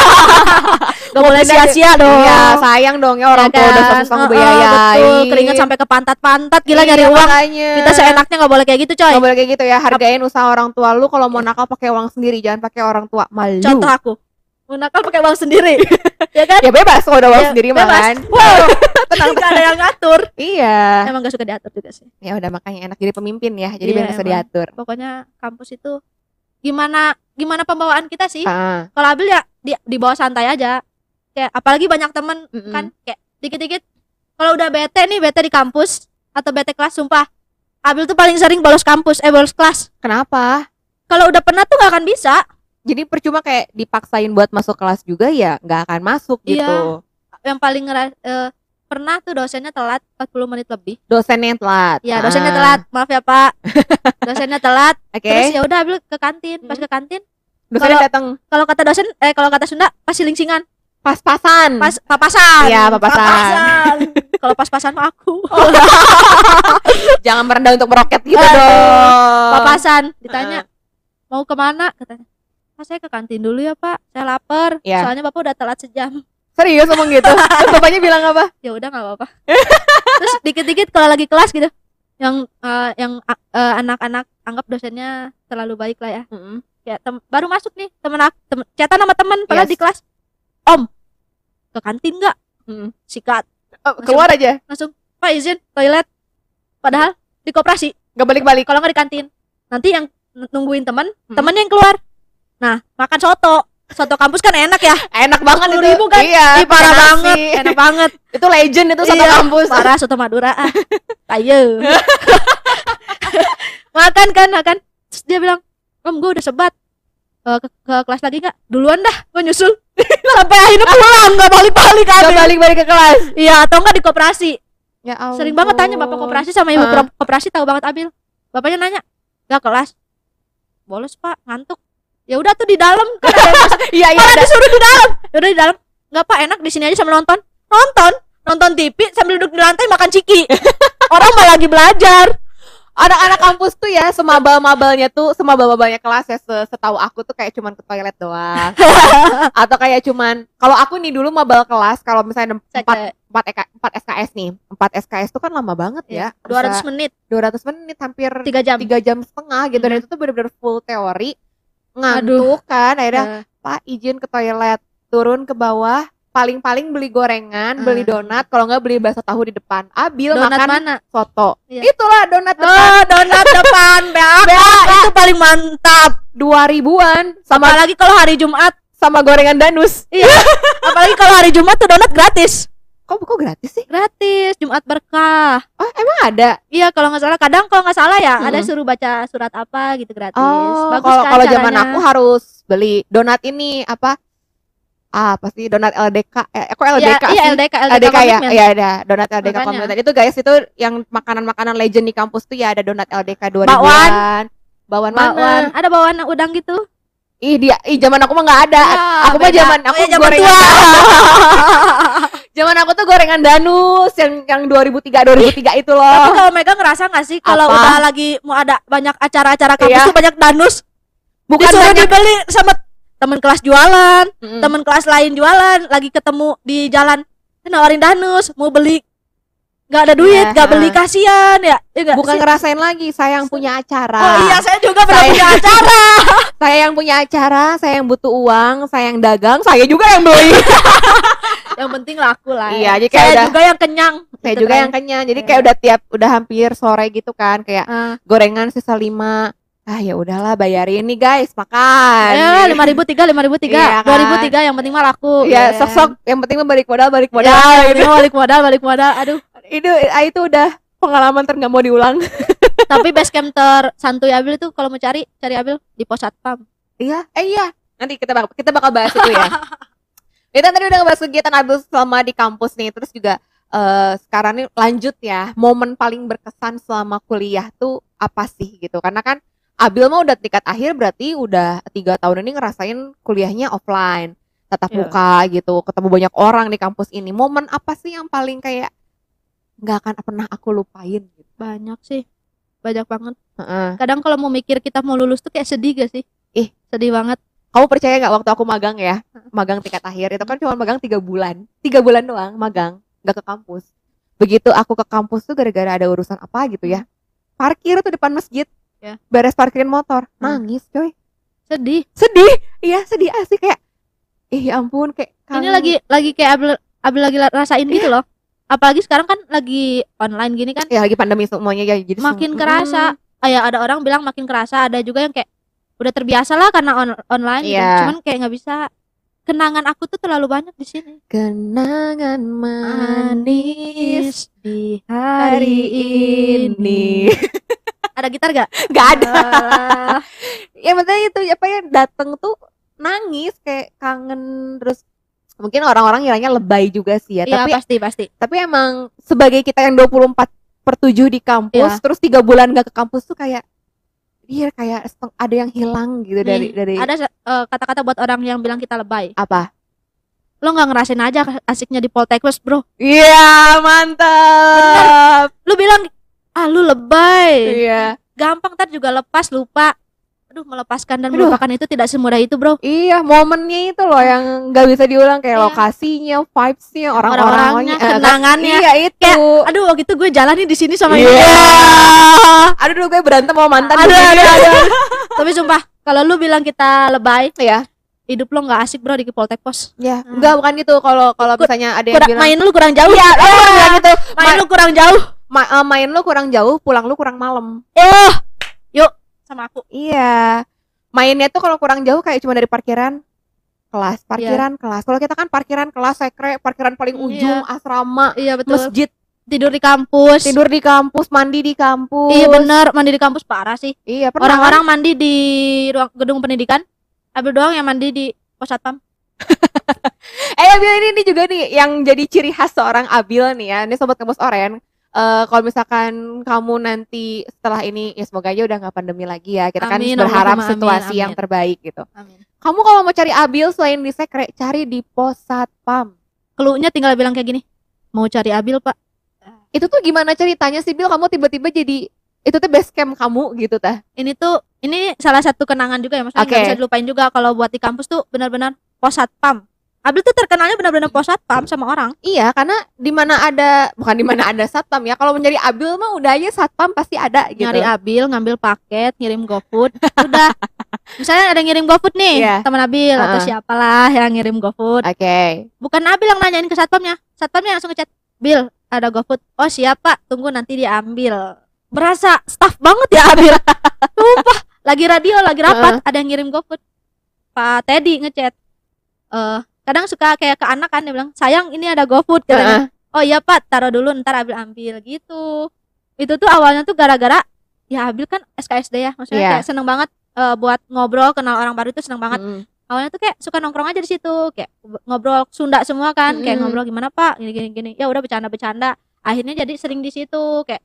gak boleh sia-sia dong Iya, sayang dong ya orang Ya tua udah kan? susah ngebiayain. betul keringet sampai ke pantat-pantat gila Iya, nyari uang makanya. kita seenaknya nggak boleh kayak gitu coy Nggak boleh kayak gitu ya. Hargain usaha orang tua lu kalau mau nakal pakai uang sendiri, jangan pakai orang tua. Malu. contoh aku mau nakal pakai uang sendiri ya kan Ya bebas kalau udah uang Ya, sendiri bebas. makan. wow tenang gak ada yang ngatur Iya. emang gak suka diatur juga sih Ya udah makanya enak jadi pemimpin ya. Jadi Iya, biar bisa diatur. pokoknya kampus itu gimana gimana pembawaan kita sih Ah, kalau Abil ya di, di bawah santai aja kayak apalagi banyak temen Mm-mm. kan kayak dikit-dikit kalau udah bete nih bete di kampus atau bete kelas sumpah Abil tuh paling sering bolos kampus eh bolos kelas Kenapa? kalau udah pernah tuh gak akan bisa Jadi percuma kayak dipaksain buat masuk kelas juga ya nggak akan masuk Iya. gitu. yang paling ngera eh, pernah tuh dosennya telat 40 menit lebih Dosennya yang telat. ya dosennya Ah, telat maaf ya pak dosennya telat Oke. terus ya udah Abil ke kantin pas Hmm. ke kantin Dosennya datang kalau kata dosen eh kalau kata Sunda pas silingsingan pas-pasan. pas papasan Iya, papasan. kalau pas-pasan aku Jangan merendah untuk meroket gitu Aduh. dong. papasan ditanya mau ke mana katanya Pak saya ke kantin dulu ya Pak saya lapar Iya. soalnya Bapak udah telat sejam Serius ngomong gitu. Terus bapaknya bilang apa? ya udah nggak apa-apa terus dikit-dikit kalau lagi kelas gitu yang eh, yang eh, anak-anak anggap dosennya terlalu baik lah ya Mm-mm. kayak tem- baru masuk nih temen aku temen, chatan sama temen padahal Yes. di kelas om ke kantin nggak sikat Oh, keluar aja. langsung pak izin toilet padahal di koperasi Gak balik-balik. kalau nggak di kantin nanti yang nungguin teman Hmm. temennya yang keluar nah makan soto. Soto kampus kan enak ya? Enak banget itu. 10.000 kan? Iya, Ih, parah banget enak banget. Itu legend itu satu Iya, kampus. parah soto madura. Ah ayo. Makan kan makan. Terus dia bilang om gue udah sebat. Eh, ke, ke kelas lagi nggak? Duluan dah gue nyusul. Sampai akhirnya pulang nggak balik balik Gak kan balik-balik ke kelas. iya atau nggak di koperasi. Ya ampun. sering banget tanya bapak koperasi sama ibu pro- koperasi tahu banget Abil. Bapaknya nanya nggak kelas? Bolos pak ngantuk ya udah tuh di dalam kan. Iya, iya. malah disuruh di dalam. Ya udah di dalam. Nggak pak enak di sini aja sambil nonton. Nonton. Nonton TV sambil duduk di lantai makan ciki. Orang malah lagi belajar. Anak-anak kampus tuh ya, semabal-mabalnya tuh, semabal-mabalnya kelas ya, se- setahu aku tuh kayak cuman ke toilet doang. Atau kayak cuman, kalau aku nih dulu mabal kelas, kalau misalnya empat empat empat SKS nih, empat SKS tuh kan lama banget ya. Iya, 200 Bisa menit. 200 menit, hampir 3 jam. tiga jam setengah gitu. Dan Mhm. itu tuh bener-bener full teori ngantuk kan akhirnya Eh, pak izin ke toilet. Turun ke bawah paling-paling beli gorengan beli Hmm. donat kalau nggak beli bakso tahu di depan. Abil donat makan mana? soto. Iya. itulah donat depan. oh donat depan. BAK itu paling mantap. Dua ribuan. Sama apalagi kalau hari Jumat. Sama gorengan danus. Iya. Apalagi kalau hari Jumat tuh donat gratis kok kok gratis sih gratis Jumat berkah oh emang ada Iya kalau nggak salah kadang kalau nggak salah ya ada Mm-mm. suruh baca surat apa gitu gratis. oh Bagus kalau kan kalau zaman aku harus beli donat ini apa apa sih donat LDK eh kok LDK ya, sih iya LDK LDK, LDK ya, iya ada donat LDK Makanya. komunitas itu guys itu yang makanan-makanan legend di kampus tuh ya ada donat LDK 2000 Bakwan. Bakwan Bakwan. Ada bawaan udang gitu. Ih dia, ih zaman aku mah nggak ada. Ya, aku mah zaman Oh, aku ya, zaman gorengan. tua. zaman aku tuh gorengan danus yang yang 2003 2003 itu Tapi loh. kalau Mega ngerasa nggak sih kalau udah lagi mau ada banyak acara-acara kampus Iya. tuh banyak danus Bukan disuruh banyak. dibeli sama teman kelas jualan, Mm-mm. teman kelas lain jualan, lagi ketemu di jalan "Eh, nawarin danus, mau beli nggak ada duit, Iya, nggak beli kasihan ya. Iya nggak Bukan sih? ngerasain lagi, saya yang punya acara. Oh iya, saya juga pernah Saya- punya acara. Saya yang punya acara, saya yang butuh uang, saya yang dagang, saya juga yang beli. yang penting laku lah. Iya, ya. jadi kayak saya udah- juga yang kenyang. saya Gitu juga kan. yang kenyang. Jadi Iya. kayak udah tiap udah hampir sore gitu kan, kayak Ah. gorengan sisa lima ah ya udahlah bayarin nih guys makan Ya, lima ribu tiga, lima ribu Iya tiga, kan? dua ribu tiga, yang penting mah laku. ya Iya. sok sok yang penting mah balik modal balik modal Ya, gitu. balik modal, balik modal. Aduh, itu ah, itu udah pengalaman ter nggak mau diulang. Tapi base camp tersantuy Abil itu kalau mau cari, cari Abil di pos satpam. iya eh iya. Nanti kita bakal kita bakal bahas itu ya. Kita tadi udah ngebahas kegiatan Abdul selama di kampus nih terus juga eh, sekarang nih lanjut ya momen paling berkesan selama kuliah tuh apa sih gitu? Karena kan Abil mah udah tingkat akhir berarti udah tiga tahun ini ngerasain kuliahnya offline tatap muka gitu ketemu banyak orang di kampus ini. Momen apa sih yang paling kayak nggak akan pernah aku lupain gitu Banyak sih. Banyak banget. Heeh. Kadang kalau mau mikir kita mau lulus tuh kayak sedih gak sih? Ih. sedih banget. kamu percaya nggak waktu aku magang ya magang tingkat akhir itu kan cuma magang tiga bulan tiga bulan doang magang nggak ke kampus begitu aku ke kampus tuh gara-gara ada urusan apa gitu ya parkir tuh depan masjid Ya. beres parkirin motor Hmm. nangis coy Sedih. sedih iya sedih asli kayak ih ya ampun kayak Ini kangen. lagi lagi kayak Abil Abil lagi la- rasain gitu loh. Apalagi sekarang kan lagi online gini kan ya lagi pandemi semuanya ya jadi makin sem- kerasa. Kayak ada orang bilang makin kerasa, ada juga yang kayak udah terbiasa lah karena on- online gitu. Iya. Cuman kayak nggak bisa kenangan aku tuh terlalu banyak di sini. kenangan manis di hari ini ada gitar gak? nggak ada ya maksudnya itu apa ya dateng tuh nangis kayak kangen terus mungkin orang-orang kiranya lebay juga sih ya Iya tapi pasti pasti. tapi emang sebagai kita yang 24 per 7 di kampus Iya. terus tiga bulan gak ke kampus tuh kayak iya kayak ada yang hilang gitu dari Nih, dari Ada eh, kata-kata buat orang yang bilang kita lebay. apa Lo nggak ngerasain aja asiknya di Poltekkes bro. iya mantap Lu bilang ah lu lebay. iya Gampang ntar juga lepas lupa. Aduh melepaskan dan Aduh. melupakan itu tidak semudah itu bro Iya, momennya itu loh yang nggak bisa diulang kayak Iya. lokasinya, vibes-nya, Orang-orangnya, eh, kenangannya. Iya itu. aduh waktu itu gue jalan nih di sini sama Iya. ini Aduh dulu gue berantem sama mantan. aduh, aduh, aduh. tapi sumpah kalau lu bilang kita lebay Iya. hidup lo nggak asik bro di Poltek Pos Ya, Hmm. enggak bukan gitu. Kalau kalau misalnya ada yang Kurang- bilang main lu kurang jauh Iya, bilang gitu. main Ma- lu kurang jauh ma- eh, main lu kurang jauh, pulang lu kurang malam. eh sama aku Iya. Mainnya tuh kalau kurang jauh kayak cuma dari parkiran kelas, parkiran kelas. Kalau kita kan parkiran kelas, sekre, parkiran paling Iya. ujung, asrama, iya betul masjid, tidur di kampus tidur di kampus, mandi di kampus. iya bener mandi di kampus parah sih Iya, orang-orang mandi di ruang gedung pendidikan Abil doang yang mandi di pos satpam Eh Abil ini, ini juga nih yang jadi ciri khas seorang Abil nih ya. Ini sobat kampus Oren. Eh kalau misalkan kamu nanti setelah ini ya semoga aja udah nggak pandemi lagi ya. Kita kan Amin, berharap Allahumma amin, situasi yang amin. terbaik gitu. amin Kamu kalau mau cari Abil selain di sekre, cari di pos satpam. keluhnya tinggal bilang kayak gini mau cari Abil pak Itu tuh gimana ceritanya sih Bil? Kamu tiba-tiba jadi itu tuh base camp kamu gitu tah? ini tuh ini salah satu kenangan juga ya maksudnya nggak Oke. bisa dilupain juga kalau buat di kampus tuh benar-benar pos satpam Abil tuh terkenalnya benar-benar pos satpam sama orang. Iya, karena di mana ada bukan di mana ada satpam ya. Kalau mencari Abil mah udah aja satpam pasti ada gitu. nyari Abil ngambil paket ngirim GoFood. Udah. Misalnya ada ngirim GoFood nih Iya. teman Abil atau Uh-uh. siapalah yang ngirim GoFood. Oke. bukan Abil yang nanyain ke satpamnya. Satpamnya langsung ngechat Bil ada GoFood. Oh siapa? Tunggu nanti diambil berasa staff banget ya Abil sumpah. Lagi radio lagi rapat ada yang ngirim GoFood. Pak Teddy ngechat eh kadang suka kayak ke anak kan dia bilang sayang ini ada GoFood katanya Heeh. oh iya Pak taruh dulu ntar Abil ambil gitu itu tuh awalnya tuh gara-gara ya Abil kan SKSD ya maksudnya Iya. kayak seneng banget eh, buat ngobrol kenal orang baru itu seneng banget Mm. awalnya tuh kayak suka nongkrong aja di situ kayak ngobrol Sunda semua kan kayak Mm-mm. ngobrol gimana pak gini gini gini ya udah bercanda bercanda akhirnya jadi sering di situ kayak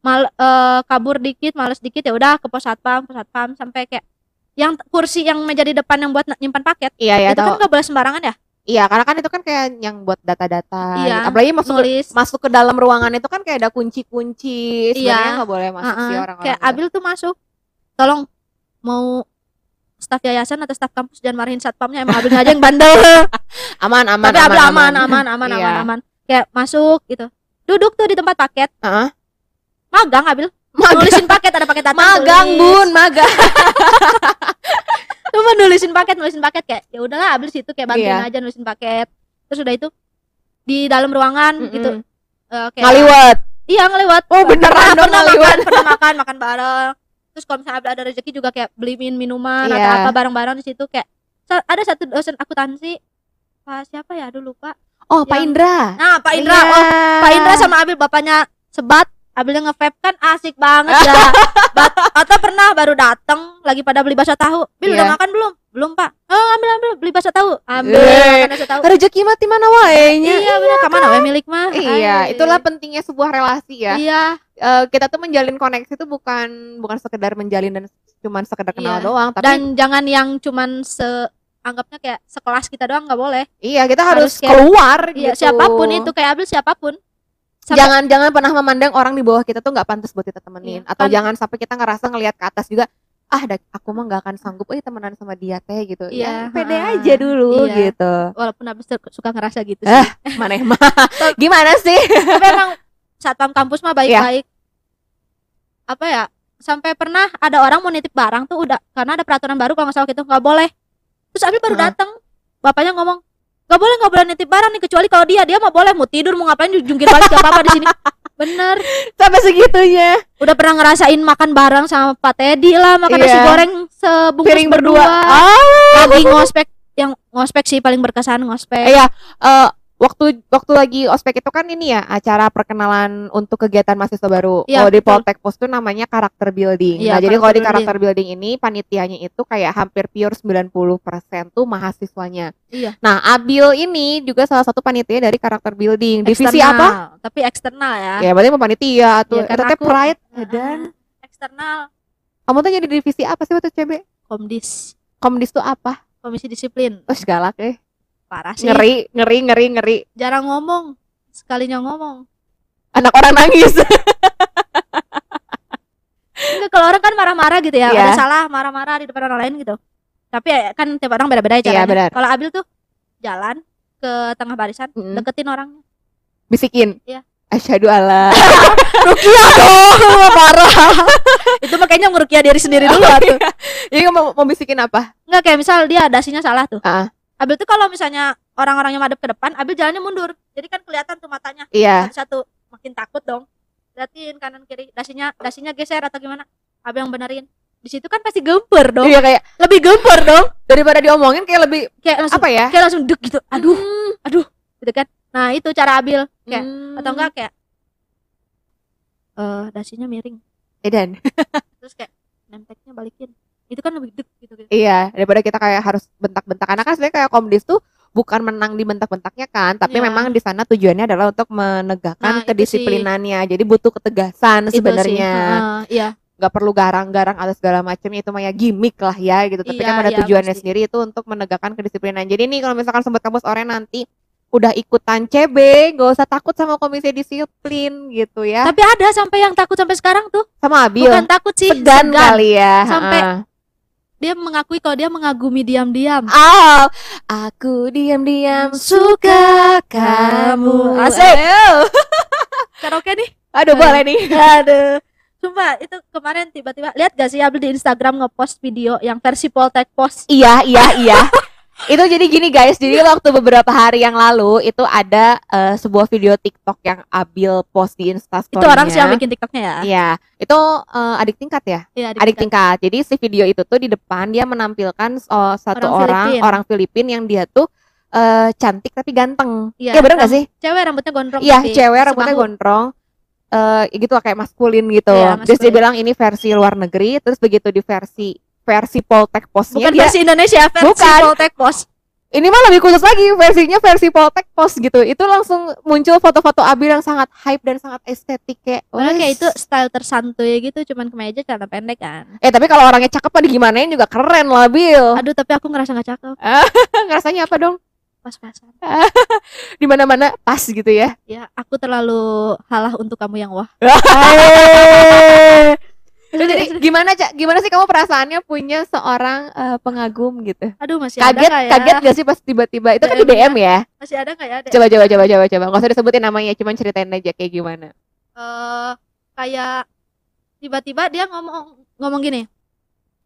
mal eh, kabur dikit males dikit ya udah ke pos satpam pos satpam sampai kayak yang kursi yang meja di depan yang buat nyimpan paket Iya ya itu kan tahu. nggak boleh sembarangan ya Iya, karena kan itu kan kayak yang buat data-data. Iya, gitu. Apalagi masuk ke, nulis masuk ke dalam ruangan itu kan kayak ada kunci-kunci. Sebenarnya Iya. nggak boleh masuk sih Uh-uh. orang-orang. kayak itu. Abil tuh masuk tolong mau staf yayasan atau staf kampus jangan marahin satpamnya emang Abilnya aja yang bandel aman, aman, tapi Abil aman aman aman Iya. aman aman kayak masuk gitu duduk tuh di tempat paket Heeh. magang Abil Magang, nulisin paket ada paket datang magang tulis. bun, magang. cuma nulisin paket nulisin paket kayak ya udahlah Abil situ kayak bantuin Iya. aja nulisin paket terus udah itu di dalam ruangan Mm-mm. gitu eh, kayak Ngaliwat. iya ngeliwat Oh, beneran pernah, pernah makan pernah makan makan bareng terus kalau misalnya ada rezeki juga kayak beliin minuman atau Iya. apa bareng-bareng di situ kayak ada satu dosen akuntansi Pak siapa ya dulu Pak Oh, Pak Indra. nah Pak Indra Iya. oh Pak Indra sama Abil bapaknya sebat Abilnya nge-vape kan asik banget ya. Bat- atau pernah baru dateng lagi pada beli bakso tahu. Bil udah Iya. makan belum? Belum Pak. Oh ambil ambil. Beli bakso tahu. Ambil makan bakso tahu. Rezeki mati mana wae nya. iya bener. Ke mana we milik mah? Iya, Ay. itulah pentingnya sebuah relasi ya. iya. Eh, kita tuh menjalin koneksi itu bukan bukan sekedar menjalin dan cuman sekedar kenal Iya. doang, tapi dan jangan yang cuman se anggapnya kayak sekelas kita doang nggak boleh. Iya kita harus, harus kayak- keluar iya gitu. siapa pun itu. Kayak Abil siapa pun Sampai- jangan jangan pernah memandang orang di bawah kita tuh nggak pantas buat kita temenin. Iya, atau kan- jangan sampai kita ngerasa ngelihat ke atas juga ah aku mah nggak akan sanggup eh temenan sama dia teh gitu. Iya, ya pede aja dulu Iya. gitu. Walaupun Abil su- suka ngerasa gitu Eh. sih. mana mah. Gimana sih? tapi emang satpam kampus mah baik-baik. Apa ya sampai pernah ada orang mau nitip barang tuh udah karena ada peraturan baru kalau nggak salah gitu nggak boleh. Terus Abil baru Heeh. datang bapaknya ngomong nggak boleh nggak boleh nitip barang nih kecuali kalau dia dia mah boleh mau tidur mau ngapain jungkir balik gak apa-apa di sini. Bener. Sampai segitunya. Udah pernah ngerasain makan bareng sama Pak Teddy lah makan Iya. nasi goreng sebungkus piring berdua. berdua. Ah lagi ngospek yang ngospek sih paling berkesan ngospek. Iya, eh, waktu waktu lagi ospek itu kan ini ya acara perkenalan untuk kegiatan mahasiswa baru. Iya, kalau di. Poltek Pos tuh namanya karakter building. Iya, nah, jadi kalau di karakter building ini panitianya itu kayak hampir pure 90% tuh mahasiswanya. Iya. Nah, Abil ini juga salah satu panitia dari karakter building. Divisi apa? tapi eksternal ya Ya, berarti mau panitia itu karena teh aku- pride Heeh. dan eksternal kamu tuh jadi divisi apa sih waktu CB? komdis Komdis tuh apa? komisi disiplin Oh, galak eh. Parah sih Ngeri, ngeri, ngeri, ngeri. jarang ngomong sekalinya ngomong Anak orang nangis. enggak kalau orang kan marah-marah gitu ya Iya. ada salah marah-marah di depan orang lain gitu tapi ya, kan tiap orang beda-beda ya Iya, caranya benar. kalau Abil tuh jalan ke tengah barisan Mm-mm. deketin orangnya Bisikin. Iya. Asyhadu Allah. Rukia dong parah itu makanya ngerukia diri sendiri dulu tuh Jadi mau, mau bisikin apa? nggak kayak misal dia dasinya salah tuh Ah. Abil tuh kalau misalnya orang-orangnya madep ke depan Abil jalannya mundur. Jadi kan kelihatan tuh matanya. Iya. satu makin takut dong. Liatin kanan kiri dasinya dasinya geser atau gimana. Abil yang benerin. Di situ kan pasti gemper dong. Iya kayak lebih gemper dong. daripada diomongin kayak lebih kayak langsung apa ya? kayak langsung deg gitu. Aduh Hmm. aduh. Gitu kan. Nah itu cara Abil kayak Hmm. atau enggak kayak eh dasinya miring. Edan. terus kayak nempelnya balikin itu kan lebih deg gitu, gitu. Iya, daripada kita kayak harus bentak-bentak. Karena kan sebenarnya kayak komdis tuh bukan menang di bentak-bentaknya kan, tapi Iya. memang di sana tujuannya adalah untuk menegakkan Nah, kedisiplinannya. Jadi butuh ketegasan sebenarnya. heeh, iya nggak perlu garang-garang atau segala macam itu mah ya gimmick lah ya gitu. Tapi Iya, kan ada iya, tujuannya pasti. sendiri itu untuk menegakkan kedisiplinan. Jadi nih kalau misalkan sobat kampus oren nanti udah ikutan CB, gak usah takut sama komisi disiplin gitu ya. tapi ada sampai yang takut sampai sekarang tuh sama Abil bukan takut sih segan, kali ya. Sampai Heeh. Dia mengakui kalau dia mengagumi diam-diam Oh, aku diam-diam suka kamu. Asik. Karaoke nih Aduh, boleh nih. aduh Sumpah itu kemarin tiba-tiba lihat gak sih Abil di Instagram ngepost video yang versi Poltek Post Iya, iya, iya. itu jadi gini guys, jadi waktu beberapa hari yang lalu itu ada eh, sebuah video TikTok yang Abil post di Instastory. itu orang sih yang bikin TikToknya ya Iya, itu eh, adik tingkat ya? Iya, Adik tingkat. Jadi si video itu tuh di depan dia menampilkan oh, satu Orang orang Filipin. orang Filipin yang dia tuh eh, cantik tapi ganteng. Iya, Iya, bener gak sih? cewek rambutnya gondrong Iya, cewek rambutnya sebahu. gondrong. eh gitu kayak maskulin gitu. Iya, Terus dia maskulin. bilang ini versi luar negeri, terus begitu di versi versi Poltek Postnya bukan dia versi Indonesia versi Bukan. Poltek Post ini mah lebih khusus lagi versinya versi Poltek Post gitu. Itu langsung muncul foto-foto Abil yang sangat hype dan sangat estetik kayak. Padahal kayak itu style tersantuy gitu cuman kemeja celana pendek kan Eh tapi kalau orangnya cakep mah digimanain juga keren lah Bil. aduh tapi aku ngerasa gak cakep Ngerasanya apa dong? pas-pasan Di mana-mana pas gitu ya. ya aku terlalu halah untuk kamu yang wah Terus jadi gimana Cak? Gimana sih kamu perasaannya punya seorang eh, pengagum gitu? aduh masih Kaget, ada gak ya kaget gak sih pas tiba-tiba itu kan di DM-nya. DM ya? masih ada gak ya ada Coba coba coba coba coba. Gak usah disebutin namanya, cuman ceritain aja kayak gimana. eh kayak tiba-tiba dia ngomong ngomong gini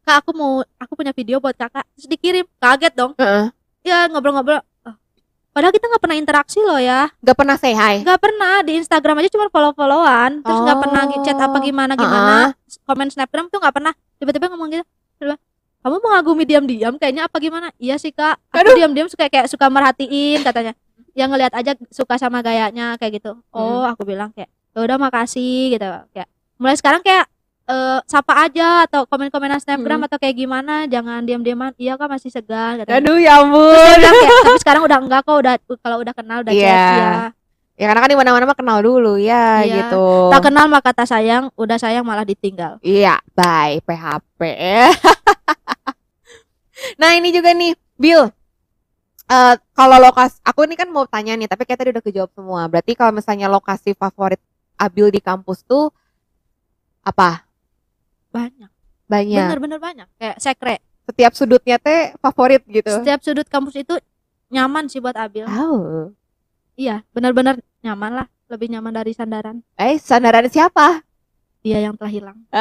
kak aku mau aku punya video buat kakak terus dikirim kaget dong Heeh. ya ngobrol-ngobrol "Ah, padahal kita nggak pernah interaksi loh ya. Gak pernah say hi. nggak pernah di Instagram aja cuma follow-followan. Terus nggak pernah Oh. chat apa gimana gimana. komen snapgram tuh nggak pernah. Tiba-tiba ngomong gitu Tiba, kamu mengagumi diam-diam? Kayaknya apa gimana? Iya sih kak. Aku diam-diam suka kayak suka merhatiin katanya. Yang ngelihat aja suka sama gayanya kayak gitu. Oh aku bilang kayak ya udah makasih gitu. Kayak mulai sekarang kayak eh, sapa aja atau komen-komenan snapgram Hmm. atau kayak gimana jangan diam-diaman iya kak masih segan katanya. Aduh ya Terus ampun. kayak tapi sekarang udah enggak kok udah kalau udah kenal udah Iya. chat ya Ya karena kan di mana-mana mah kenal dulu ya Iya. gitu. tak kenal maka tak sayang udah sayang malah ditinggal Iya, bye PHP. nah, ini juga nih, Bill. Eh kalau lokasi aku ini kan mau tanya nih, tapi kayak tadi udah kejawab semua. Berarti kalau misalnya lokasi favorit Abil di kampus tuh apa? Banyak Banyak. bener-bener banyak kayak sekre Setiap sudutnya teh favorit gitu. setiap sudut kampus itu nyaman sih buat Abil Oh. iya benar-benar nyaman lah lebih nyaman dari sandaran Eh, sandaran siapa? dia yang telah hilang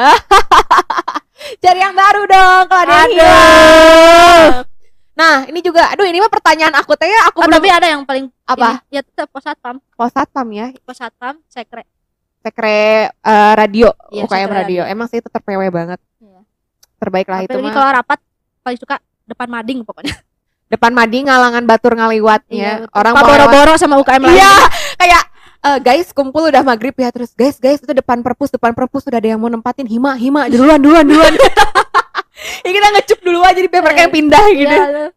Cari yang baru dong kalau ada yang hilang. Nah, ini juga aduh ini mah pertanyaan aku teh aku oh, belum tapi ada yang paling apa? ini, ya tetap posatpam Posatpam ya, posatpam sekre sekre eh, radio, Iya, UKM sekre radio. Emang sih itu terpewe banget. Iya. Terbaik lah itu mah. kalau rapat paling suka depan mading pokoknya Depan Madi ngalangan batur ngaliwatnya. betul. Orang boro-boro sama UKM lain Iya, kayak eh, guys kumpul udah maghrib ya terus guys guys itu depan perpus depan perpus sudah ada yang mau nempatin hima hima duluan duluan duluan. ya kita ngecup dulu aja di paper kayak pindah gitu. Iya,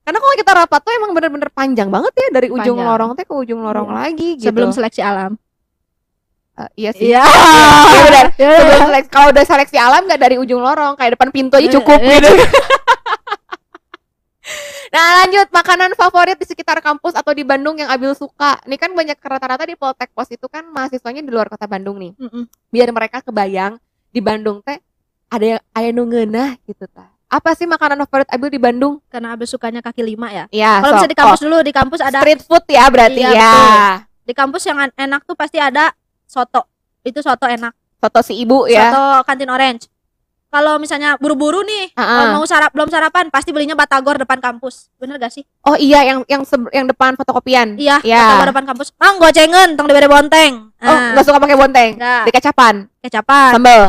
Karena kalau kita rapat tuh emang bener-bener panjang banget ya dari ujung Panjang. lorong teh ke ujung lorong Iya. lagi gitu. sebelum seleksi alam Eh, iya sih. iya Iya benar. Iya. Sebelum seleksi kalau udah seleksi alam nggak dari ujung lorong kayak depan pintu aja Iya, cukup iya. gitu. nah lanjut makanan favorit di sekitar kampus atau di Bandung yang Abil suka. Ini kan banyak rata-rata di Poltek Pos itu kan mahasiswanya di luar kota Bandung nih. Mm-mm. Biar mereka kebayang di Bandung teh ada yang aya nu ngeunah gitu tah. Apa sih makanan favorit Abil di Bandung? karena Abil sukanya kaki lima ya Ya, kalau sok. bisa di kampus Oh, dulu di kampus ada street food ya berarti Iya, ya. betul. di kampus yang en- enak tuh pasti ada soto. Itu soto enak. Soto si ibu ya. soto kantin orange. Kalau misalnya buru-buru nih Ah, kalau mau sarap belum sarapan pasti belinya batagor depan kampus. Bener gak sih? Oh iya yang yang yang depan fotokopian. iya Ya. batagor depan kampus. Mang gocengen tong dibere bonteng. Oh, Nah, nggak suka pakai bonteng. enggak Di kecapan, kecapan. Sambal.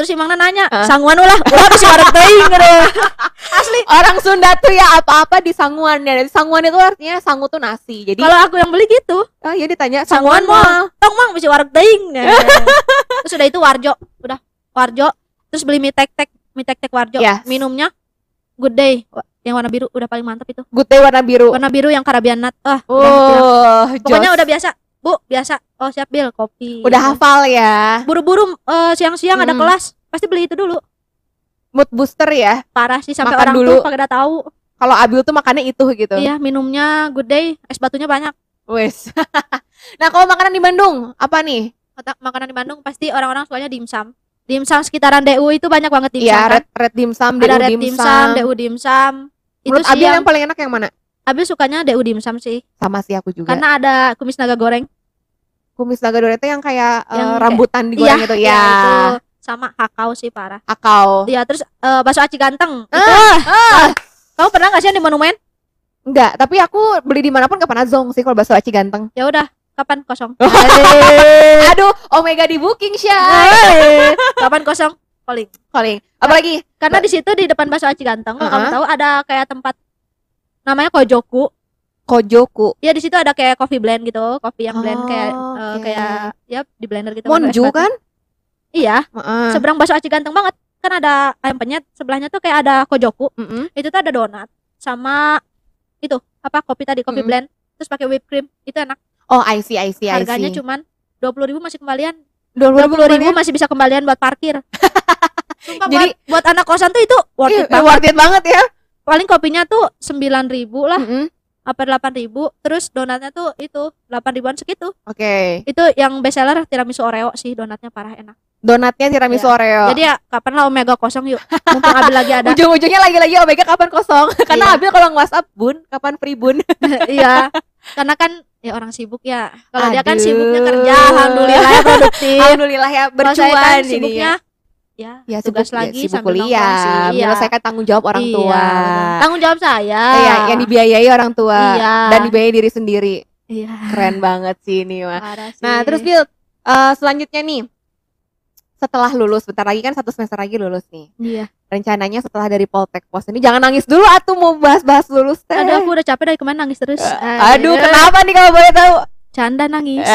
Terus si mangna nanya Ah. sanguan ulah ulah bisa wareg teuing gitu. asli Orang Sunda tuh ya apa-apa di sanguan ya. Sanguan itu artinya sangu tuh nasi. Jadi kalau aku yang beli gitu oh iya ditanya sanguan sanguan mau tong mang bisa wareg teuing nah. terus udah itu warjo udah warjo terus beli mie tek tek mie tek tek warjo Yes. minumnya good day yang warna biru udah paling mantap itu Good day warna biru. warna biru yang karabian nut ah udah. Oh, pokoknya udah biasa bu biasa oh siap bil kopi udah hafal ya. buru-buru eh, siang-siang ada Hmm. kelas pasti beli itu dulu Mood booster ya. parah sih sampai Makan orang dulu. tuh pada tahu Kalau Abil tuh makannya itu gitu. iya minumnya good day es batunya banyak Wes. nah, kalau makanan di Bandung apa nih? Makanan di Bandung pasti orang-orang sukanya dimsum dimsum sekitaran DU itu banyak banget dimsum Iya, kan? red red dimsum, ada DU red dimsum. dimsum, DU dimsum itu Menurut Abil yang, yang paling enak yang mana? Abil sukanya DU dimsum sih Sama sih aku juga. karena ada kumis naga goreng kumis naga dore itu yang kayak eh, Yang kayak- rambutan digoreng itu iya, ya. itu sama kakao sih parah Akau. iya terus eh, bakso aci ganteng Ah, itu Ah, kamu pernah nggak sih yang di monumen enggak, tapi aku beli di mana pun gak pernah zong sih kalau bakso aci ganteng. ya udah kapan kosong Aduh, Omega di booking. Hei, kapan kosong calling Calling. Apalagi karena di situ di depan bakso aci ganteng kalau kamu Uh-uh. tahu ada kayak tempat namanya kojoku Kojoku. ya di situ ada kayak coffee blend gitu kopi yang blend kayak Oh, eh, oke. kayak ya di blender gitu Monju kan? iya Heeh. seberang bakso aci ganteng banget kan ada ayam penyet sebelahnya tuh kayak ada kojoku Mm-mm. itu tuh ada donat sama itu apa kopi tadi kopi Mm-mm. blend terus pakai whipped cream itu enak Oh, I see, I see, I harganya see. cuman dua puluh ribu masih kembalian dua dua puluh ribu masih bisa kembalian buat parkir Sumpah Jadi- buat, buat anak kosan tuh itu worth Iya, it banget worth it banget ya. Paling kopinya tuh sembilan ribu lah Mm-mm. apa delapan ribu terus donatnya tuh itu delapan ribuan segitu Oke. itu yang best seller tiramisu oreo sih donatnya parah enak Donatnya tiramisu Iya. Oreo. jadi ya kapan lah omega kosong yuk mumpung Abil lagi ada Ujung-ujungnya lagi-lagi Omega kapan kosong? Karena Iya. Abil kalau nge-WhatsApp, Bun, kapan free Bun? iya karena kan ya orang sibuk ya kalau dia kan sibuknya kerja alhamdulillah ya produktif Alhamdulillah ya Kalau saya bercuan kan sibuknya ya. Ya, Ya tugas sibuk, lagi ya, sibuk sambil kuliah, sih iya. menyelesaikan tanggung jawab orang Iya, tua. tanggung jawab saya Iya, yang dibiayai orang tua Iya. dan dibiayai diri sendiri. iya Keren banget sih ini mah. Nah, terus Bill, eh, selanjutnya nih. Setelah lulus, bentar lagi kan satu semester lagi lulus nih. iya Rencananya setelah dari Poltek Pos ini jangan nangis dulu atuh mau bahas-bahas lulus teh. aduh aku udah capek dari kemarin nangis terus Aduh, kenapa nih kalau boleh tahu? canda nangis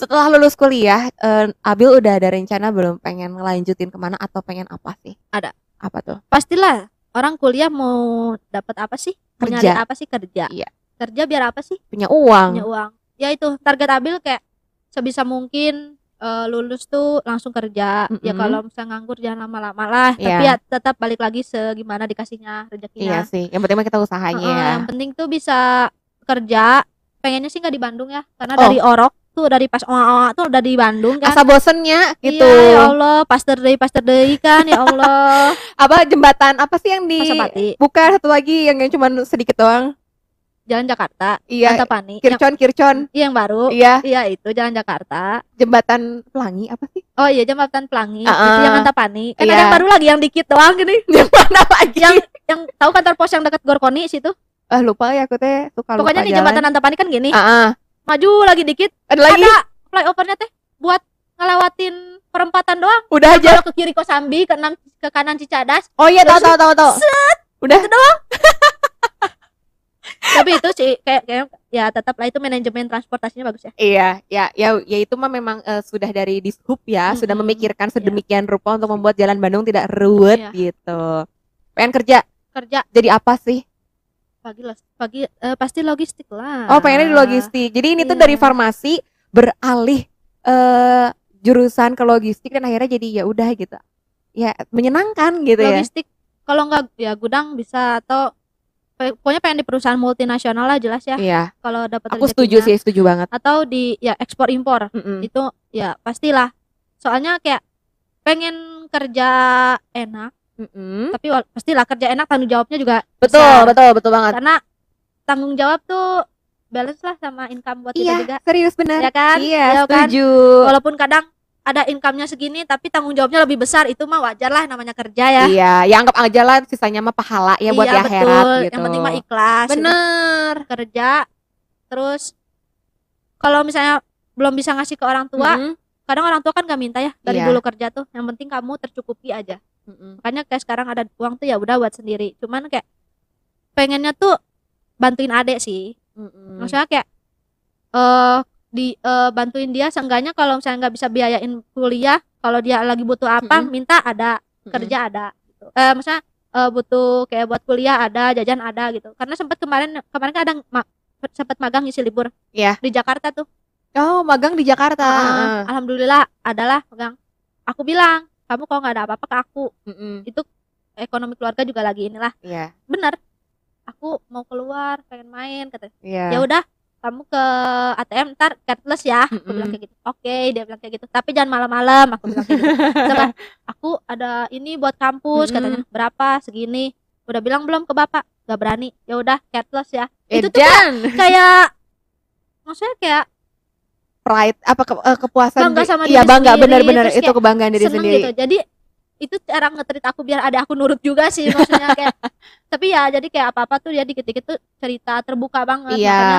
Setelah lulus kuliah, eh, Abil udah ada rencana belum pengen ngelanjutin ke mana atau pengen apa sih? Ada. Apa tuh? pastilah orang kuliah mau dapat apa sih Kerja. apa sih kerja Iya. kerja biar apa sih Punya uang. punya uang ya itu target Abil kayak sebisa mungkin eh, lulus tuh langsung kerja ya Mm-mm. kalau misalnya nganggur jangan lama-lama lah Iya. tapi ya tetap balik lagi segimana dikasihnya rezekinya Iya sih. Yang penting mah kita usahanya Heeh, ya. yang penting tuh bisa kerja pengennya sih nggak di Bandung ya karena Oh. dari Orok tuh dari pas oa tuh udah di Bandung kan Asa bosennya gitu. Iya, ya Allah, pastor day, pastor day kan ya Allah. Apa jembatan apa sih yang di Pasopati, Bukan satu lagi yang, yang cuman sedikit doang. Jalan Jakarta, Iya. Antapani. Yang, Kircon, Kircon. iya, yang baru. Iya, Iya, itu Jalan Jakarta. jembatan pelangi apa sih? Oh iya, Jembatan Pelangi. Uh-uh. Itu yang Antapani. Kan Iya. ada yang baru lagi yang dikit doang gini. Mana lagi? Yang yang tahu kantor pos yang dekat Gorkoni situ. Ah, lupa ya aku teh suka lupa Pokoknya di jalan. Jembatan Antapani kan gini. Ah, ah. Maju lagi dikit, Ada lagi? ada flyovernya teh buat ngelewatin perempatan doang. Udah aja. Ke kiri Kosambi, ke, enam, ke kanan Cicadas. Oh iya, tahu tahu tahu tahu. Udah. Tapi itu sih kayak kayak ya tetap lah itu manajemen transportasinya bagus ya. Iya, ya, ya, ya itu mah memang eh, sudah dari dishub ya, sudah Mm-mm. memikirkan sedemikian rupa untuk membuat jalan Bandung tidak ruwet Iya. gitu. Pengen kerja, Kerja jadi apa sih? Pagi pagi eh, pasti logistik lah. Oh, pengennya di logistik. Jadi ini tuh Iya. dari farmasi beralih eh jurusan ke logistik dan akhirnya jadi ya udah gitu. Ya menyenangkan gitu ya. Logistik kalau nggak ya gudang bisa atau pokoknya pengen di perusahaan multinasional lah jelas ya. Iya, Kalau dapat aku setuju sih, setuju banget. Atau di ya ekspor impor Mm-mm. itu ya pastilah. Soalnya kayak pengen kerja enak Mm-mm. tapi pastilah kerja enak tanggung jawabnya juga Betul, besar. betul, betul banget. karena tanggung jawab tuh balance lah sama income buat kita Iya, juga serius benar. ya kan Iya, Ya kan? setuju. walaupun kadang ada income-nya segini tapi tanggung jawabnya lebih besar itu mah wajar lah namanya kerja ya Iya, ya anggap aja lah sisanya mah pahala ya buat Iya, akhirat betul. gitu. yang penting mah ikhlas gitu. Bener. kerja terus kalau misalnya belum bisa ngasih ke orang tua Mm-mm. Kadang orang tua kan gak minta ya dari Iya. dulu kerja tuh yang penting kamu tercukupi aja Mm-mm. makanya kayak sekarang ada uang tuh ya udah buat sendiri cuman kayak pengennya tuh bantuin adek sih Mm-mm. maksudnya kayak eh di eh, bantuin dia seenggaknya kalau misalnya nggak bisa biayain kuliah kalau dia lagi butuh apa Mm-mm. minta ada Mm-mm. kerja ada gitu. eh maksudnya eh, butuh kayak buat kuliah ada jajan ada gitu karena sempat kemarin kemarin kan ada ma sempat magang ngisi libur Iya. di Jakarta tuh Oh, magang di Jakarta. Ah, ah. alhamdulillah adalah magang. Aku bilang kamu kalau nggak ada apa-apa ke aku. Mm-mm. ekonomi keluarga juga lagi inilah. Iya, bener. Aku mau keluar pengen main kata iya. ya udah kamu ke ATM ntar cardless ya. Aku Mm-mm. bilang kayak gitu. Oke dia bilang kayak gitu. Tapi jangan malam-malam aku bilang kayak gitu. Sama, aku ada ini buat kampus Mm-mm. katanya. Berapa? Segini. Udah bilang belum ke bapak. Gak berani. Ya udah cardless ya. Itu tuh Edan. kayak maksudnya kayak pride apa ke, eh, kepuasan Bangga sama iya diri bangga sendiri, benar-benar itu kebanggaan diri sendiri. gitu. Jadi itu cara ngetrit aku biar ada aku nurut juga sih maksudnya kayak tapi ya jadi kayak apa-apa tuh dia dikit-dikit tuh cerita terbuka banget. Iya. Makanya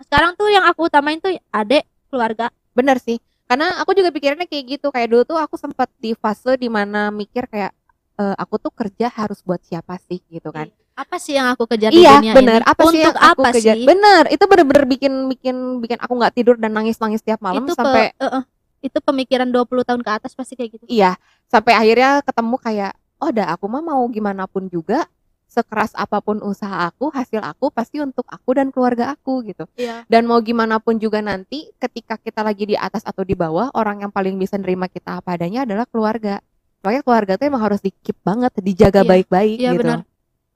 sekarang tuh yang aku utamain tuh adek keluarga. Benar sih. Karena aku juga pikirannya kayak gitu. Kayak dulu tuh aku sempat di fase di mana mikir kayak eh, aku tuh kerja harus buat siapa sih gitu kan apa sih yang aku kejar di iya dunia benar. Ini apa sih yang untuk aku apa kejar? sih? Benar itu bener-bener bikin bikin bikin aku nggak tidur dan nangis nangis tiap malam itu sampai pe- eh, eh, itu pemikiran 20 tahun ke atas pasti kayak gitu. Iya sampai akhirnya ketemu kayak oh dah aku mah mau gimana pun juga sekeras apa pun usaha aku hasil aku pasti untuk aku dan keluarga aku gitu. Iya. Dan mau gimana pun juga nanti ketika kita lagi di atas atau di bawah orang yang paling bisa nerima kita apa adanya adalah keluarga. Makanya keluarga tuh emang harus di keep banget dijaga Iya. baik-baik iya gitu. benar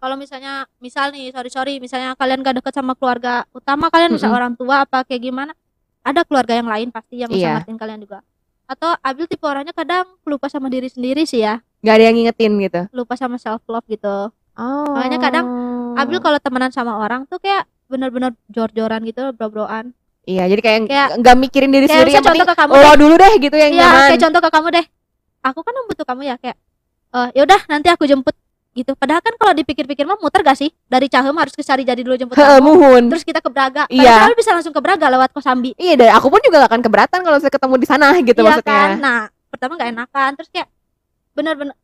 kalau misalnya misal nih sorry sorry misalnya kalian gak deket sama keluarga utama kalian bisa Mm-mm. orang tua apa kayak gimana ada keluarga yang lain pasti yang bisa Iya. ngertiin kalian juga. Atau Abil tipe orangnya kadang lupa sama diri sendiri sih ya. Nggak ada yang ngingetin gitu? Lupa sama self love gitu. Oh. Makanya kadang Abil kalau temenan sama orang tuh kayak bener-bener jor-joran gitu bro-broan. Iya jadi kayak Kayak- nggak mikirin diri kayak sendiri yang penting contoh ke kamu lo deh. dulu deh gitu yang Iya nyaman. kayak contoh ke kamu deh. Aku kan membutuh kamu ya kayak eh yaudah nanti aku jemput gitu. Padahal kan kalau dipikir-pikir mah muter gak sih? Dari Cahem harus ke Sari jadi dulu jemput Heeh, kamu muhun. Terus kita ke Braga. Iya. padahal bisa langsung ke Braga lewat Kosambi iya dan aku pun juga gak akan keberatan kalau saya ketemu di sana gitu iya maksudnya. kan? Nah pertama gak enakan. Terus kayak bener-bener.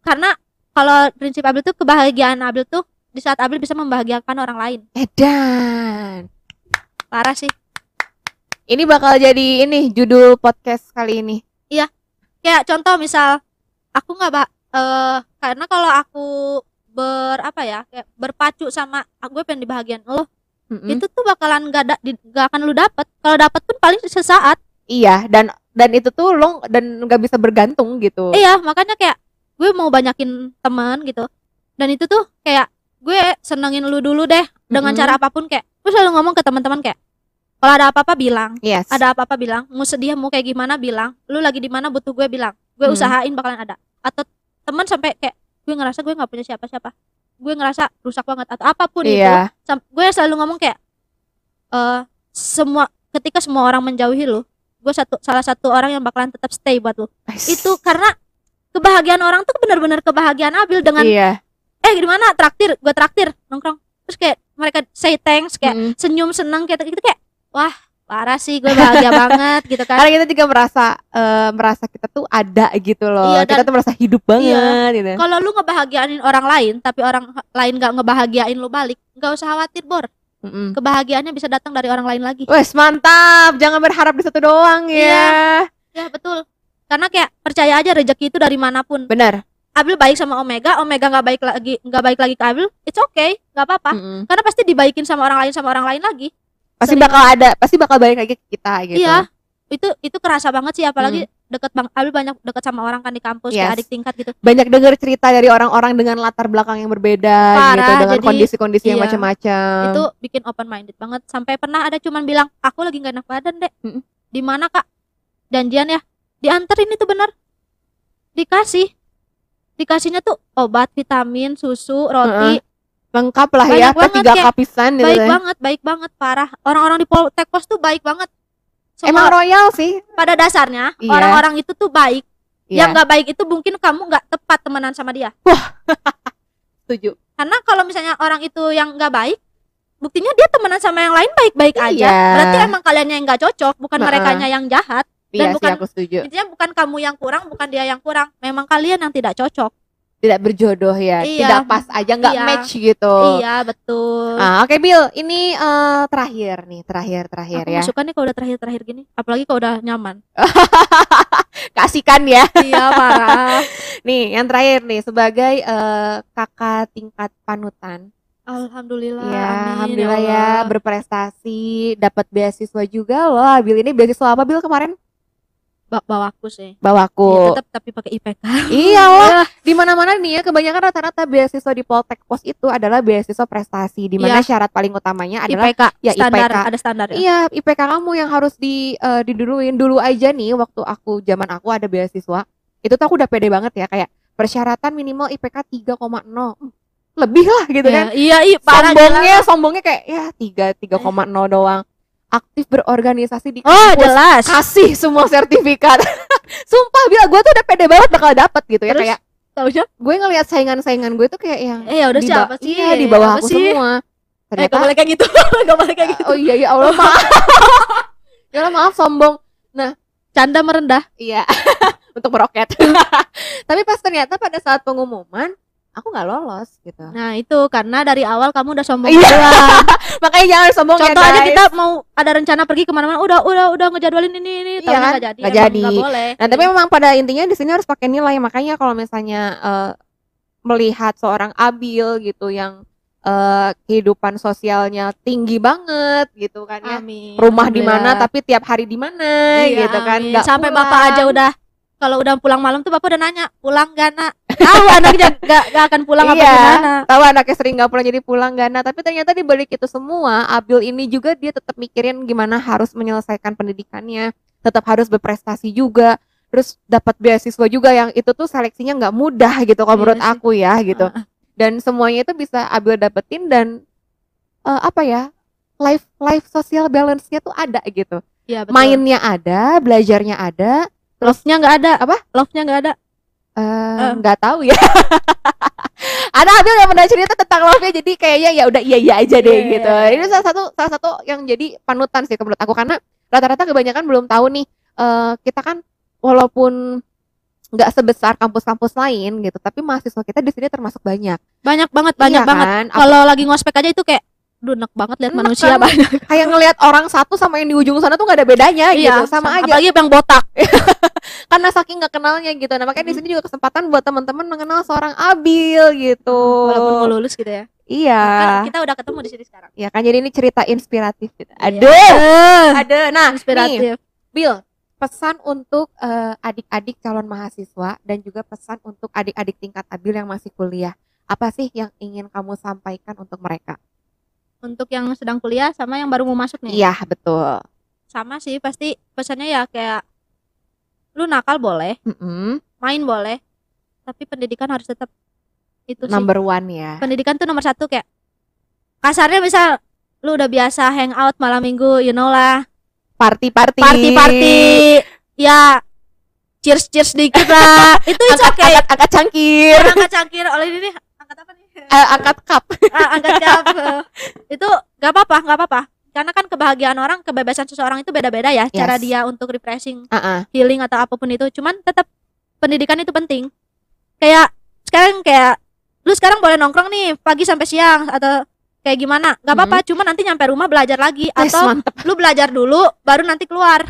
Karena kalau prinsip Abil tuh kebahagiaan Abil tuh di saat Abil bisa membahagiakan orang lain. Edan. Parah sih. Ini bakal jadi ini judul podcast kali ini. Kayak contoh misal aku nggak ba eh karena kalau aku ber apa ya kayak berpacu sama aku gue pengen dibahagiain lo Mm-mm. itu tuh bakalan gak, da, di- gak akan lu dapet. Kalau dapet pun paling sesaat. Iya dan dan itu tuh lo dan nggak bisa bergantung gitu. Iya makanya kayak gue mau banyakin teman gitu. Dan itu tuh kayak gue senengin lu dulu deh dengan Mm-mm. cara apa pun kayak gue selalu ngomong ke teman-teman kayak kalau ada apa-apa bilang. Yes. Ada apa-apa bilang. Mau sedih mau kayak gimana? bilang. Lu lagi di mana? Butuh gue bilang. Gue Hmm. usahain bakalan ada. Atau teman sampai kayak gue ngerasa gue nggak punya siapa-siapa. Gue ngerasa rusak banget atau apa pun itu iya sam- gue selalu ngomong kayak eh semua ketika semua orang menjauhi lu gue satu salah satu orang yang bakalan tetap stay buat lu. Itu karena kebahagiaan orang tuh benar-benar kebahagiaan Abil dengan iya. Eh gimana traktir gue traktir nongkrong. Terus kayak mereka say thanks kayak Mm-mm. senyum seneng kayak gitu kayak wah parah sih gue bahagia banget gitu kan. Karena kita juga merasa eh, merasa kita tuh ada gitu loh. Iya, kita tuh merasa hidup banget gitu. Kalau lu ngebahagiain orang lain tapi orang lain gak ngebahagiain lu balik nggak usah khawatir bor. Mm-mm. kebahagiaannya bisa datang dari orang lain lagi. Wes mantap, jangan berharap di satu doang ya. ya betul. Karena kayak percaya aja rezeki itu dari mana pun. Benar. Abil baik sama Omega Omega nggak baik lagi nggak baik lagi ke Abil it's okay nggak apa-apa. Mm-mm. karena pasti dibaikin sama orang lain sama orang lain lagi Pasti Sering- bakal ada, pasti bakal balik lagi ke kita gitu. iya itu itu kerasa banget sih apalagi deket bang Abil banyak deket sama orang kan di kampus kayak Yes. adik tingkat gitu Banyak dengar cerita dari orang-orang dengan latar belakang yang berbeda gitu, Parah, dengan jadi- kondisi-kondisi yang iya. macam-macam. itu bikin open minded banget sampai pernah ada cuman bilang aku lagi nggak enak badan dek Mm-mm. di mana kak janjian ya dianterin itu bener dikasih dikasihnya tuh obat vitamin susu roti lengkap lah ya Banyak banget, ketiga kayak kapisan gitu baik ya. banget baik banget parah. Orang-orang di Poltek Pos tuh baik banget. Semua emang royal sih. Pada dasarnya Iya. orang-orang itu tuh baik. Iya, yang nggak baik itu mungkin kamu nggak tepat temenan sama dia. Setuju. Karena kalau misalnya orang itu yang nggak baik buktinya dia temenan sama yang lain baik-baik aja. Iya. berarti emang kalian yang nggak cocok bukan Heeh. mereka yang jahat. Iya sih bukan- aku setuju. intinya bukan kamu yang kurang bukan dia yang kurang. Memang kalian yang tidak cocok tidak berjodoh ya Iya. tidak pas aja nggak Iya. match gitu iya betul Ah, oke Bill, ini eh, terakhir nih, terakhir terakhir aku ya. suka nih kalau udah terakhir-terakhir gini apalagi kalau udah nyaman Kasihkan ya. iya parah Nih, yang terakhir nih sebagai eh, kakak tingkat panutan. alhamdulillah ya, amin, alhamdulillah ya, Allah. berprestasi, dapat beasiswa juga loh. Bill ini beasiswa apa Bill kemarin? Ba- bawaku sih Bawaku. Iya, tetap tapi pakai IPK Iya lah, di mana-mana nih ya kebanyakan rata-rata beasiswa di Poltek Pos itu adalah beasiswa prestasi di mana Iya. syarat paling utamanya adalah IPK ya, standar IPK. ada standar ya Iya, IPK kamu yang harus di eh, diduluin dulu aja nih waktu aku zaman aku ada beasiswa. Itu tuh aku udah pede banget ya kayak persyaratan minimal IPK 3,0. Hmm, Lebih lah gitu Iya, kan. iya iya parah Sombongnya sombongnya kayak ya 3 3,0 doang. Aktif berorganisasi di oh kampus. jelas Kasih semua sertifikat. Sumpah bilang gue tuh udah pede banget bakal dapet gitu ya Terus? kayak taunya gue ngelihat saingan-saingan gue tuh kayak yang eh ya udah di siapa sih Iya, di bawah aku sih? semua. eh Ternyata gak boleh kayak gitu gak boleh kayak gitu Oh iya ya Allah maaf. ya Allah maaf sombong. canda merendah Iya, untuk meroket. Tapi pas ternyata pada saat pengumuman, aku nggak lolos gitu. nah itu karena dari awal kamu udah sombong Iya. Makanya jangan sombong ya contoh aja kita mau ada rencana pergi ke mana-mana udah udah udah ngejadwalin ini ini Iya kan? nggak jadi Nggak emang jadi. boleh Nah, tapi memang pada intinya di sini harus pakai nilai. Makanya kalau misalnya eh, melihat seorang Abil gitu yang eh, kehidupan sosialnya tinggi banget gitu kan ya. amin Rumah di mana tapi tiap hari di mana Iya, gitu kan. Nggak sampai pulang. bapak aja udah kalau udah pulang malam tuh bapak udah nanya pulang gak nak? Tahu anaknya gak, gak akan pulang apa Iya. gimana. tahu anaknya sering nggak pulang jadi pulang gana tapi ternyata di balik itu semua Abil ini juga dia tetap mikirin gimana harus menyelesaikan pendidikannya tetap harus berprestasi juga terus dapat beasiswa juga yang itu tuh seleksinya nggak mudah gitu kalau Iya menurut sih. aku ya gitu. Dan semuanya itu bisa Abil dapetin dan eh, apa ya life life social balance-nya tuh ada gitu. Iya betul. Mainnya ada belajarnya ada love-nya nggak ada. Apa? love-nya nggak ada? Eh, nggak tahu ya. Ada Abil yang pernah cerita tentang love nya jadi kayaknya ya udah iya iya aja deh Iya, gitu. iya. ini salah satu salah satu yang jadi panutan sih menurut aku karena rata-rata kebanyakan belum tahu nih eh, kita kan walaupun nggak sebesar kampus-kampus lain gitu tapi mahasiswa kita di sini termasuk banyak. Banyak banget banyak Iya banget. kan? Kalau lagi ngospek aja itu kayak duh enak banget lihat manusia kan? banyak. Kayak ngelihat orang satu sama yang di ujung sana tuh nggak ada bedanya gitu. Sama aja. Apalagi yang botak. Karena saking nggak kenalnya gitu. Nah makanya di sini juga kesempatan buat teman-teman mengenal seorang Abil gitu. Walaupun mau lulus gitu ya. Iya. Kan kita udah ketemu di sini sekarang. Ya kan jadi ini cerita inspiratif. Gitu. Iya. Aduh, Eh, ada. Nah, nih, inspiratif Bill, pesan untuk eh, adik-adik calon mahasiswa dan juga pesan untuk adik-adik tingkat Abil yang masih kuliah. Apa sih yang ingin kamu sampaikan untuk mereka? Untuk yang sedang kuliah sama yang baru mau masuk nih Iya, betul. sama sih pasti pesannya ya kayak lu nakal boleh Mm-mm. main boleh tapi pendidikan harus tetap itu sih Number one ya. pendidikan tuh nomor satu kayak kasarnya misal lu udah biasa hangout malam minggu you know lah Party-party. party party ya cheers cheers dikit lah itu itu kayak angkat, angkat cangkir. angkat cangkir oleh ini nih, angkat apa nih Eh, angkat cup. Ah, angkat cap eh. itu gak apa-apa nggak apa-apa karena kan kebahagiaan orang kebebasan seseorang itu beda-beda ya cara Yes. dia untuk refreshing Ah-ah. healing atau apa pun itu cuman tetap pendidikan itu penting kayak sekarang kayak lu sekarang boleh nongkrong nih pagi sampai siang atau kayak gimana nggak apa-apa cuma nanti nyampe rumah belajar lagi Yes, atau mantep. lu belajar dulu baru nanti keluar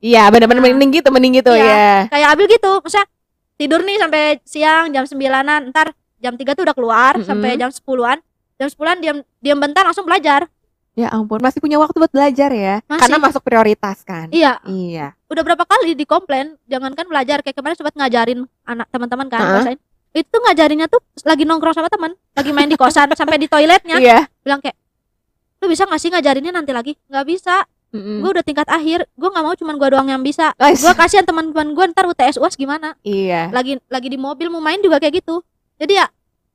Iya, benar-benar Nah. mending gitu, mending gitu Iya. ya. kayak Abil gitu maksudnya tidur nih sampai siang jam sembilanan ntar jam 3 tuh udah keluar Mm-mm. sampai jam 10-an jam 10-an diam diam bentar langsung belajar Ya ampun, masih punya waktu buat belajar ya. Masih. Karena masuk prioritas kan. iya Iya. udah berapa kali dikomplain jangankan belajar kayak kemarin sempat ngajarin anak teman-teman kan Heeh. kosain. itu tuh ngajarinnya tuh lagi nongkrong sama teman lagi main di kosan sampai di toiletnya Iya. bilang kayak lu bisa nggak sih ngajarinnya nanti lagi nggak bisa Mm-mm. gue udah tingkat akhir gue nggak mau cuman gue doang yang bisa gue kasihan teman-teman gue ntar UTS UAS gimana Iya. lagi lagi di mobil mau main juga kayak gitu jadi ya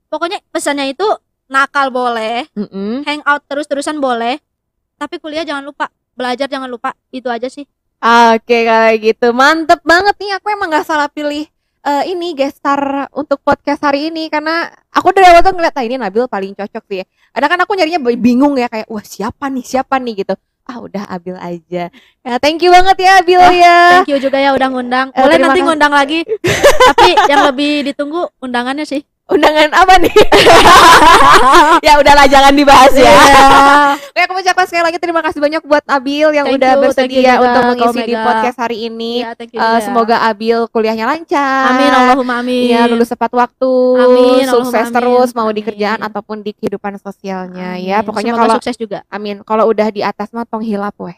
pokoknya pesannya itu nakal boleh Mm-mm. hangout terus-terusan boleh tapi kuliah jangan lupa belajar jangan lupa itu aja sih Oke kalau gitu mantep banget nih aku emang nggak salah pilih eh, ini guest star untuk podcast hari ini karena aku dari awal tuh ngeliat ah ini Nabil paling cocok sih ya. Kadang kan aku nyarinya bingung ya kayak wah siapa nih siapa nih gitu. Ah udah Abil aja. Ya thank you banget ya Abil Oh, ya. thank you juga ya udah ngundang Eh, boleh nanti ngundang lagi tapi yang lebih ditunggu undangannya sih Undangan apa nih? ya udahlah jangan dibahas ya. Iya. Oke, aku ucapkan sekali lagi terima kasih banyak buat Abil yang Thank udah you, thank you bersedia juga untuk mengisi di Omega. podcast hari ini. Thank you Eh, juga. semoga Abil kuliahnya lancar. amin Allahumma amin Iya, lulus tepat waktu. Amin, Sukses Allahumma amin. terus mau di kerjaan ataupun di kehidupan sosialnya ya. Amin. Pokoknya Semoga kalau sukses juga amin. Kalau udah di atas mah tong hilap weh.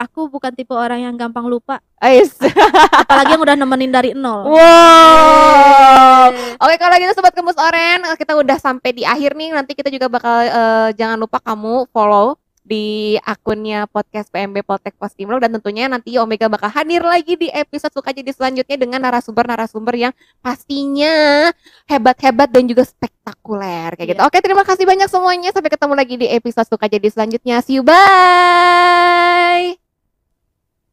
Aku bukan tipe orang yang gampang lupa Ais. apalagi yang udah nemenin dari nol wow. Oke, kalau gitu sobat kemus oren, kita udah sampai di akhir nih. Nanti kita juga bakal eh, jangan lupa kamu follow di akunnya podcast PMB Poltek Postimlo dan tentunya nanti Omega bakal hadir lagi di episode suka jadi selanjutnya dengan narasumber-narasumber yang pastinya hebat-hebat dan juga spektakuler kayak gitu. Iya. Oke, terima kasih banyak semuanya. Sampai ketemu lagi di episode suka jadi selanjutnya. See you bye.